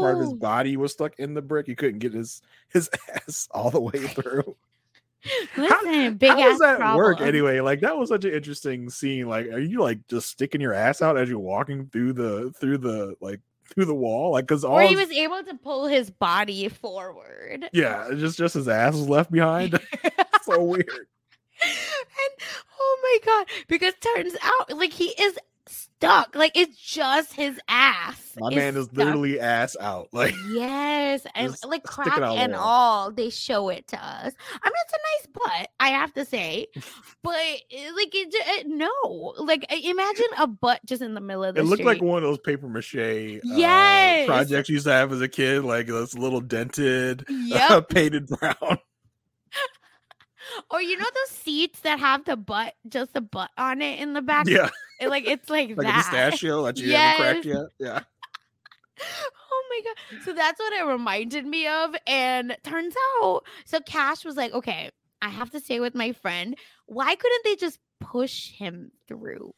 part of his body was stuck in the brick. He couldn't get his (laughs) his ass all the way through. (laughs) listen, big How ass does that work anyway? Like that was such an interesting scene. Like, are you like just sticking your ass out as you're walking through the through the like through the wall? Like, because all Or he was able to pull his body forward. yeah, just just his ass was left behind. (laughs) so weird. And oh my god, because turns out like he is stuck. Like it's just his ass. My man is stuck. literally ass out. (laughs) Like, Yes, and like crack and all, they show it to us. I mean, it's a nice butt, I have to say, (laughs) but eh, like, it, j- eh, no, like, imagine a butt just in the middle of the it looked like one of those paper mache uh, Yes. projects you used to have as a kid, like this little dented, Yep. (laughs) painted brown. or you know those seats that have the butt, just the butt on it in the back. Yeah, It- like it's like, like a that. pistachio (laughs) that you haven't cracked yet. Yeah. Oh my god. So that's what it reminded me of. And turns out, so Kash was like, okay, I have to stay with my friend. Why couldn't they just push him through?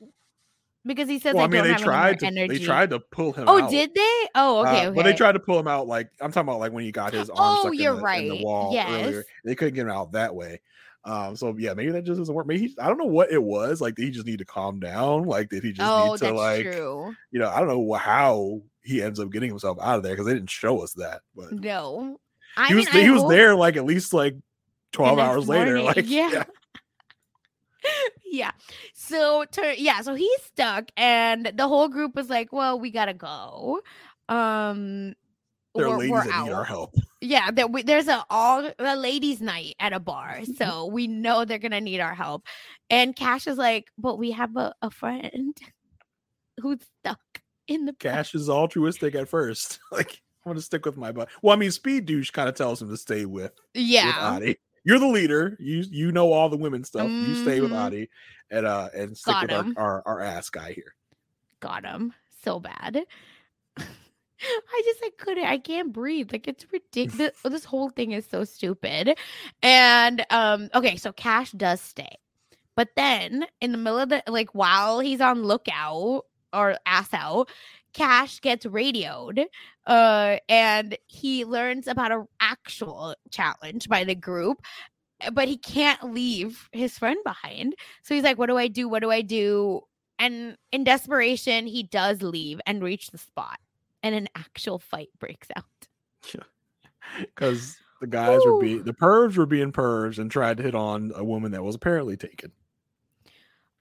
Because he says well, I, mean, they tried to more they tried to pull him. Out. Oh, out. did they? Oh, okay, Uh, okay. But they tried to pull him out. Like I'm talking about, like when he got his arm Oh, stuck you're the, in right. the wall earlier. Yes. They couldn't get him out that way. Um, so yeah, maybe that just doesn't work. Maybe he, I don't know what it was. Like, did he just need to calm down? Like, did he just oh, need to like, true. you know, I don't know how he ends up getting himself out of there because they didn't show us that. But No. I he mean, was I he was there like at least like twelve hours later. morning. Like, yeah. yeah. So (laughs) tur- yeah, so he's stuck and the whole group was like, "Well, we got to go." Um there are ladies that need our help. Yeah, there, we, there's a all a ladies' night at a bar, Mm-hmm. so we know they're gonna need our help. And Kash is like, "But we have a, a friend (laughs) who's stuck in the Kash is altruistic at first. (laughs) like, I'm gonna stick with my butt. Well, I mean, Speed Douche kind of tells him to stay with with yeah." Adi. You're the leader. You you know all the women stuff. You stay with Mhm. Adi and uh and stick Got with our, our our ass guy here. got him so bad. (laughs) I just I couldn't. I can't breathe. Like it's ridiculous. (laughs) this whole thing is so stupid. And um, okay, so Kash does stay, but then in the middle of the like while he's on lookout or ass out, Kash gets radioed, uh, and he learns about a actual challenge by the group. But he can't leave his friend behind. So he's like, What do I do? What do I do? And in desperation, he does leave and reach the spot, and an actual fight breaks out. Because (laughs) the guys were being the pervs were being pervs and tried to hit on a woman that was apparently taken.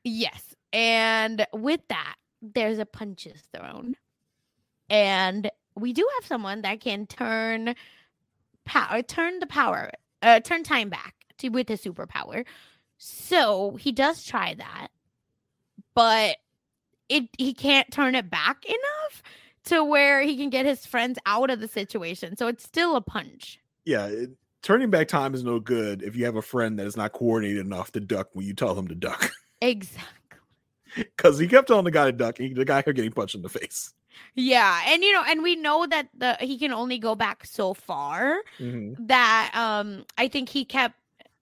Yes. And with that, there's a punches thrown. And we do have someone that can turn power turn the power uh turn time back to with a superpower. So he does try that, but it he can't turn it back enough to where he can get his friends out of the situation. So it's still a punch. Yeah, it, turning back time is no good if you have a friend that is not coordinated enough to duck when you tell them to duck. (laughs) Exactly. Because he kept telling the guy to duck, and the guy kept getting punched in the face. Yeah, and you know, and we know that the he can only go back so far. Mhm. That um, I think he kept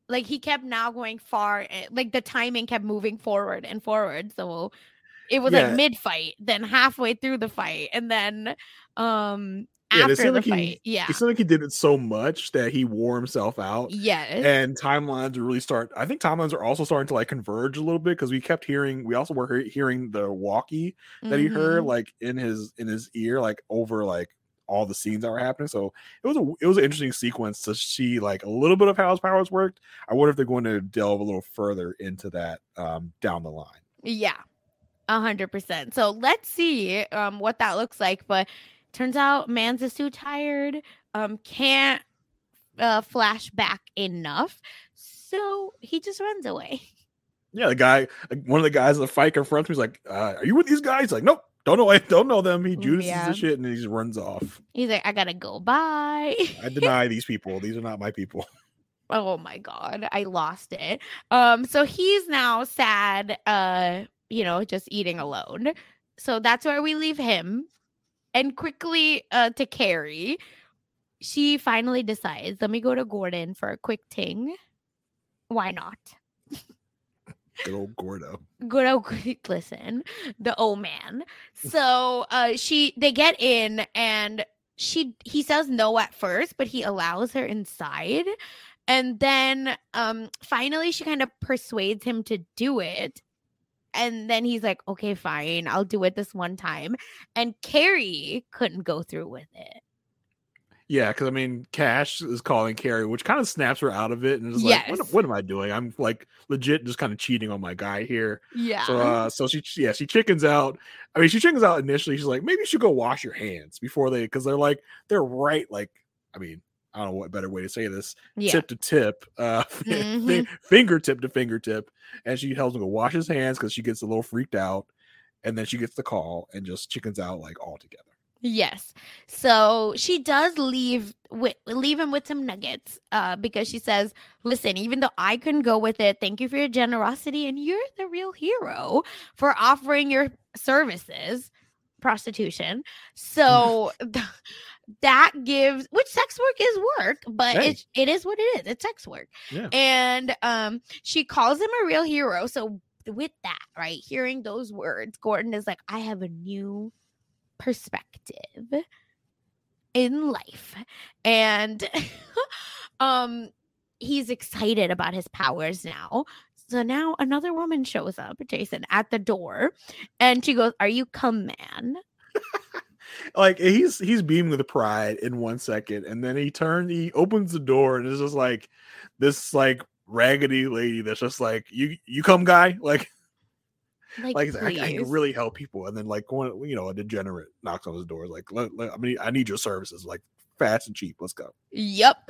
like he kept now going far. eh, Like the timing kept moving forward and forward. So it was Yeah. like mid fight, then halfway through the fight, and then um, Yeah, after the like he, fight. Yeah. it seemed like he did it so much that he wore himself out. Yes. and timelines really start. I think timelines are also starting to like converge a little bit because we kept hearing. We also were hearing the walkie that he heard Mhm. like in his in his ear, like over like all the scenes that were happening. So it was a it was an interesting sequence to see like a little bit of how his powers worked. I wonder if they're going to delve a little further into that um down the line. Yeah, a hundred percent. So let's see um what that looks like. But turns out Mans is too tired, um, can't uh flash back enough. So he just runs away. Yeah, the guy, one of the guys in the fight confronts me. He's like, uh, "Are you with these guys?" Like, nope, don't know. I (laughs) don't know them. He juices Yeah. the shit and he just runs off. He's like, I gotta go. Bye. I deny (laughs) these people. These are not my people. (laughs) oh my god, I lost it. Um, so he's now sad, uh, you know, just eating alone. So that's where we leave him. And quickly uh to Carrie, she finally decides, let me go to Gordon for a quick ting. Why not? Good old Gordo. good old (laughs) listen the old man (laughs) so uh she they get in and she he says no at first but he allows her inside and then um finally she kind of persuades him to do it and then he's like okay fine i'll do it this one time and carrie couldn't go through with it Yeah, because I mean, Kash is calling Carrie, which kind of snaps her out of it, and is like, what, what am I doing? I'm like legit just kind of cheating on my guy here. yeah So, uh, so she, yeah, she chickens out. I mean, she chickens out initially. She's like, maybe you should go wash your hands before they, because they're like, they're right. Like, I mean, I don't know what better way to say this. Yeah. Tip to tip, uh, (laughs) Mhm. fingertip to fingertip, and she tells him to wash his hands because she gets a little freaked out, and then she gets the call and just chickens out like all together. Yes. So she does leave with leave him with some nuggets uh because she says, "Listen, even though I couldn't go with it, thank you for your generosity and you're the real hero for offering your services, prostitution." So (laughs) that gives which sex work is work, but Hey. it it is what it is. It's sex work. Yeah. And um she calls him a real hero. So with that, right? Hearing those words, Gordon is like, "I have a new perspective in life and (laughs) um he's excited about his powers now so now another woman shows up jason at the door and she goes are you come man? (laughs) Like he's he's beaming with pride in one second and then he turns he opens the door and it's just like this like raggedy lady that's just like you you come guy? Like like, like, I, I can really help people and then like one you know a degenerate knocks on his door like "Look, look, i mean i need your services like fast and cheap let's go. Yep. (laughs)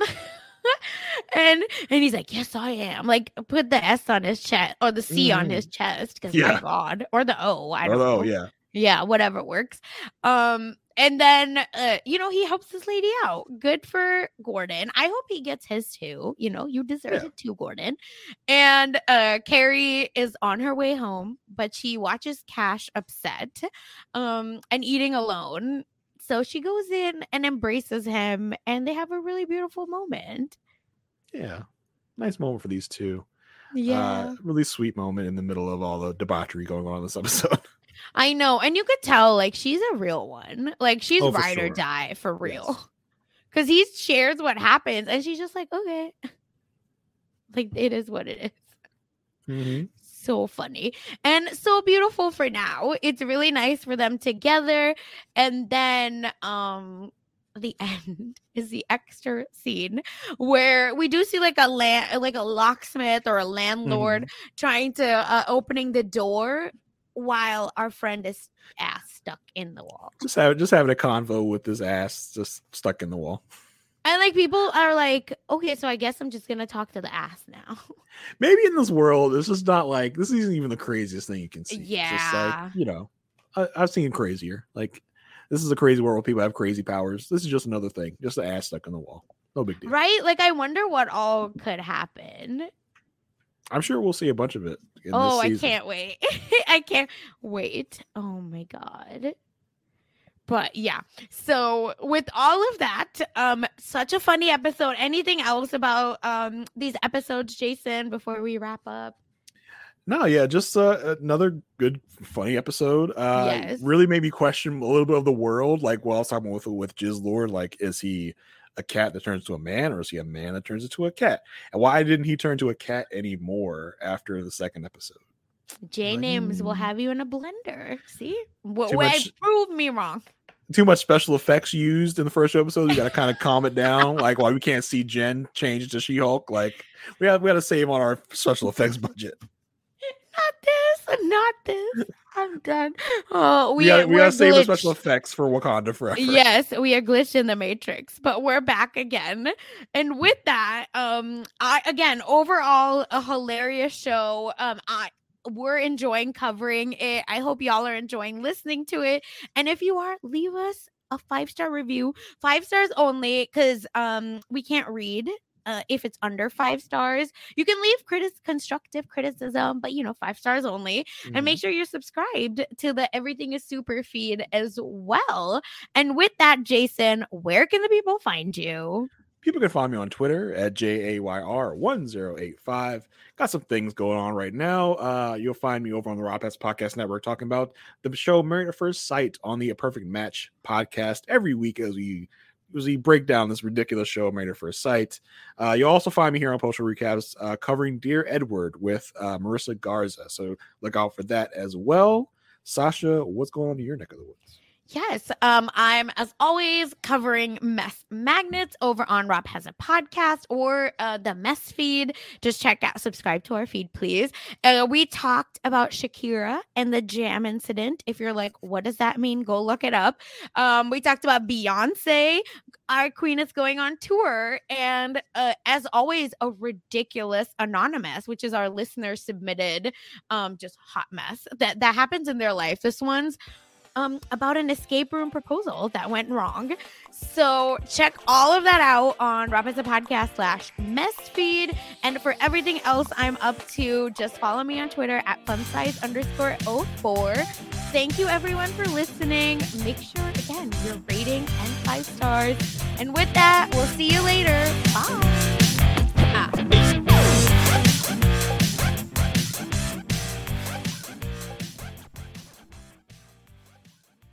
and and he's like, Yes, I am. Like put the S on his chest or the C on his chest, because Yeah. my God. Or the O. I don't know. Yeah. Yeah, whatever works. Um, and then uh, you know, he helps this lady out. Good for Gordon. I hope he gets his too. You know, you deserve Yeah. it too, Gordon. And uh Carrie is on her way home, but she watches Kash upset, um, and eating alone. So she goes in and embraces him, and they have a really beautiful moment. Yeah nice moment for these two Yeah. uh, really sweet moment in the middle of all the debauchery going on in this (laughs) episode I know. And you could tell, like, she's a real one. Like, she's Oh, ride or die for real. Because (laughs) he shares what happens, and she's just like, okay. (laughs) Like, it is what it is. mm-hmm. So funny and so beautiful for now. It's really nice for them together. And then, um, the (laughs) end is the extra scene where we do see like a land like a locksmith or a landlord Mm-hmm. trying to uh, opening the door while our friend is ass stuck in the wall. Just have just having a convo with his ass just stuck in the wall. And like people are like okay so i guess i'm just gonna talk to the ass now. (laughs) Maybe in this world this is not like this isn't even the craziest thing you can see. It's just Yeah. like you know I, i've seen crazier. Like this is a crazy world where people have crazy powers. This is just another thing just an ass stuck in the wall. No big deal. Right? Like i wonder what all could happen. I'm sure we'll see a bunch of it in oh i can't wait. (laughs) I can't wait. Oh my god. But yeah. So with all of that um such a funny episode. Anything else about um these episodes jason before we wrap up No, yeah, just uh, another good, funny episode. Uh, Yes. Really made me question a little bit of the world. Like, while I was talking with with Jizz Lord, like, is he a cat that turns to a man, or is he a man that turns into a cat? And why didn't he turn to a cat anymore after the second episode? J names will have you in a blender. See? What Too way much- prove me wrong. Too much special effects used in the first episode. You got to kind of calm it down. Like, why we can't see Jen change to She Hulk? Like, we have we got to save on our special effects budget. This, not this. I'm done. Oh, We, we, are we we're got to save the special effects for Wakanda forever. Yes, we are glitched in the matrix, but we're back again. And with that, um, I again overall a hilarious show. Um, I we're enjoying covering it. I hope y'all are enjoying listening to it. And if you are, leave us a five star review, five stars only, because um we can't read. Uh, if it's under five stars, you can leave constructive criticism, but you know, five stars only and make sure you're subscribed to the Everything is Super feed as well. And with that, Jason, where can the people find you? People can find me on Twitter at JAYR1085. Got some things going on right now. Uh, you'll find me over on the Raw Pass Podcast Network talking about the show Married at First Sight on the A Perfect Match podcast every week as we as we break down this ridiculous show Married at First Sight. Uh, you'll also find me here on Postal Recaps uh, covering Dear Edward with uh, Marissa Garza. So look out for that as well. Sasha, what's going on in your neck of the woods? Yes, um, I'm as always covering mess magnets over on Rob Has a Podcast or uh, the mess feed. Just check out, subscribe to our feed, please. Uh, we talked about Shakira and the jam incident. If you're like, what does that mean? Go look it up. Um, we talked about Beyonce. Our queen is going on tour, and uh, as always, a ridiculous anonymous, which is our listener submitted, um, just hot mess that that happens in their life. This one's um, about an escape room proposal that went wrong. So check all of that out on Rob a Podcast slash mess feed. And for everything else I'm up to, just follow me on Twitter at funsize underscore 04. Thank you everyone for listening. Make sure again you're rating and five stars. And with that, we'll see you later. Bye.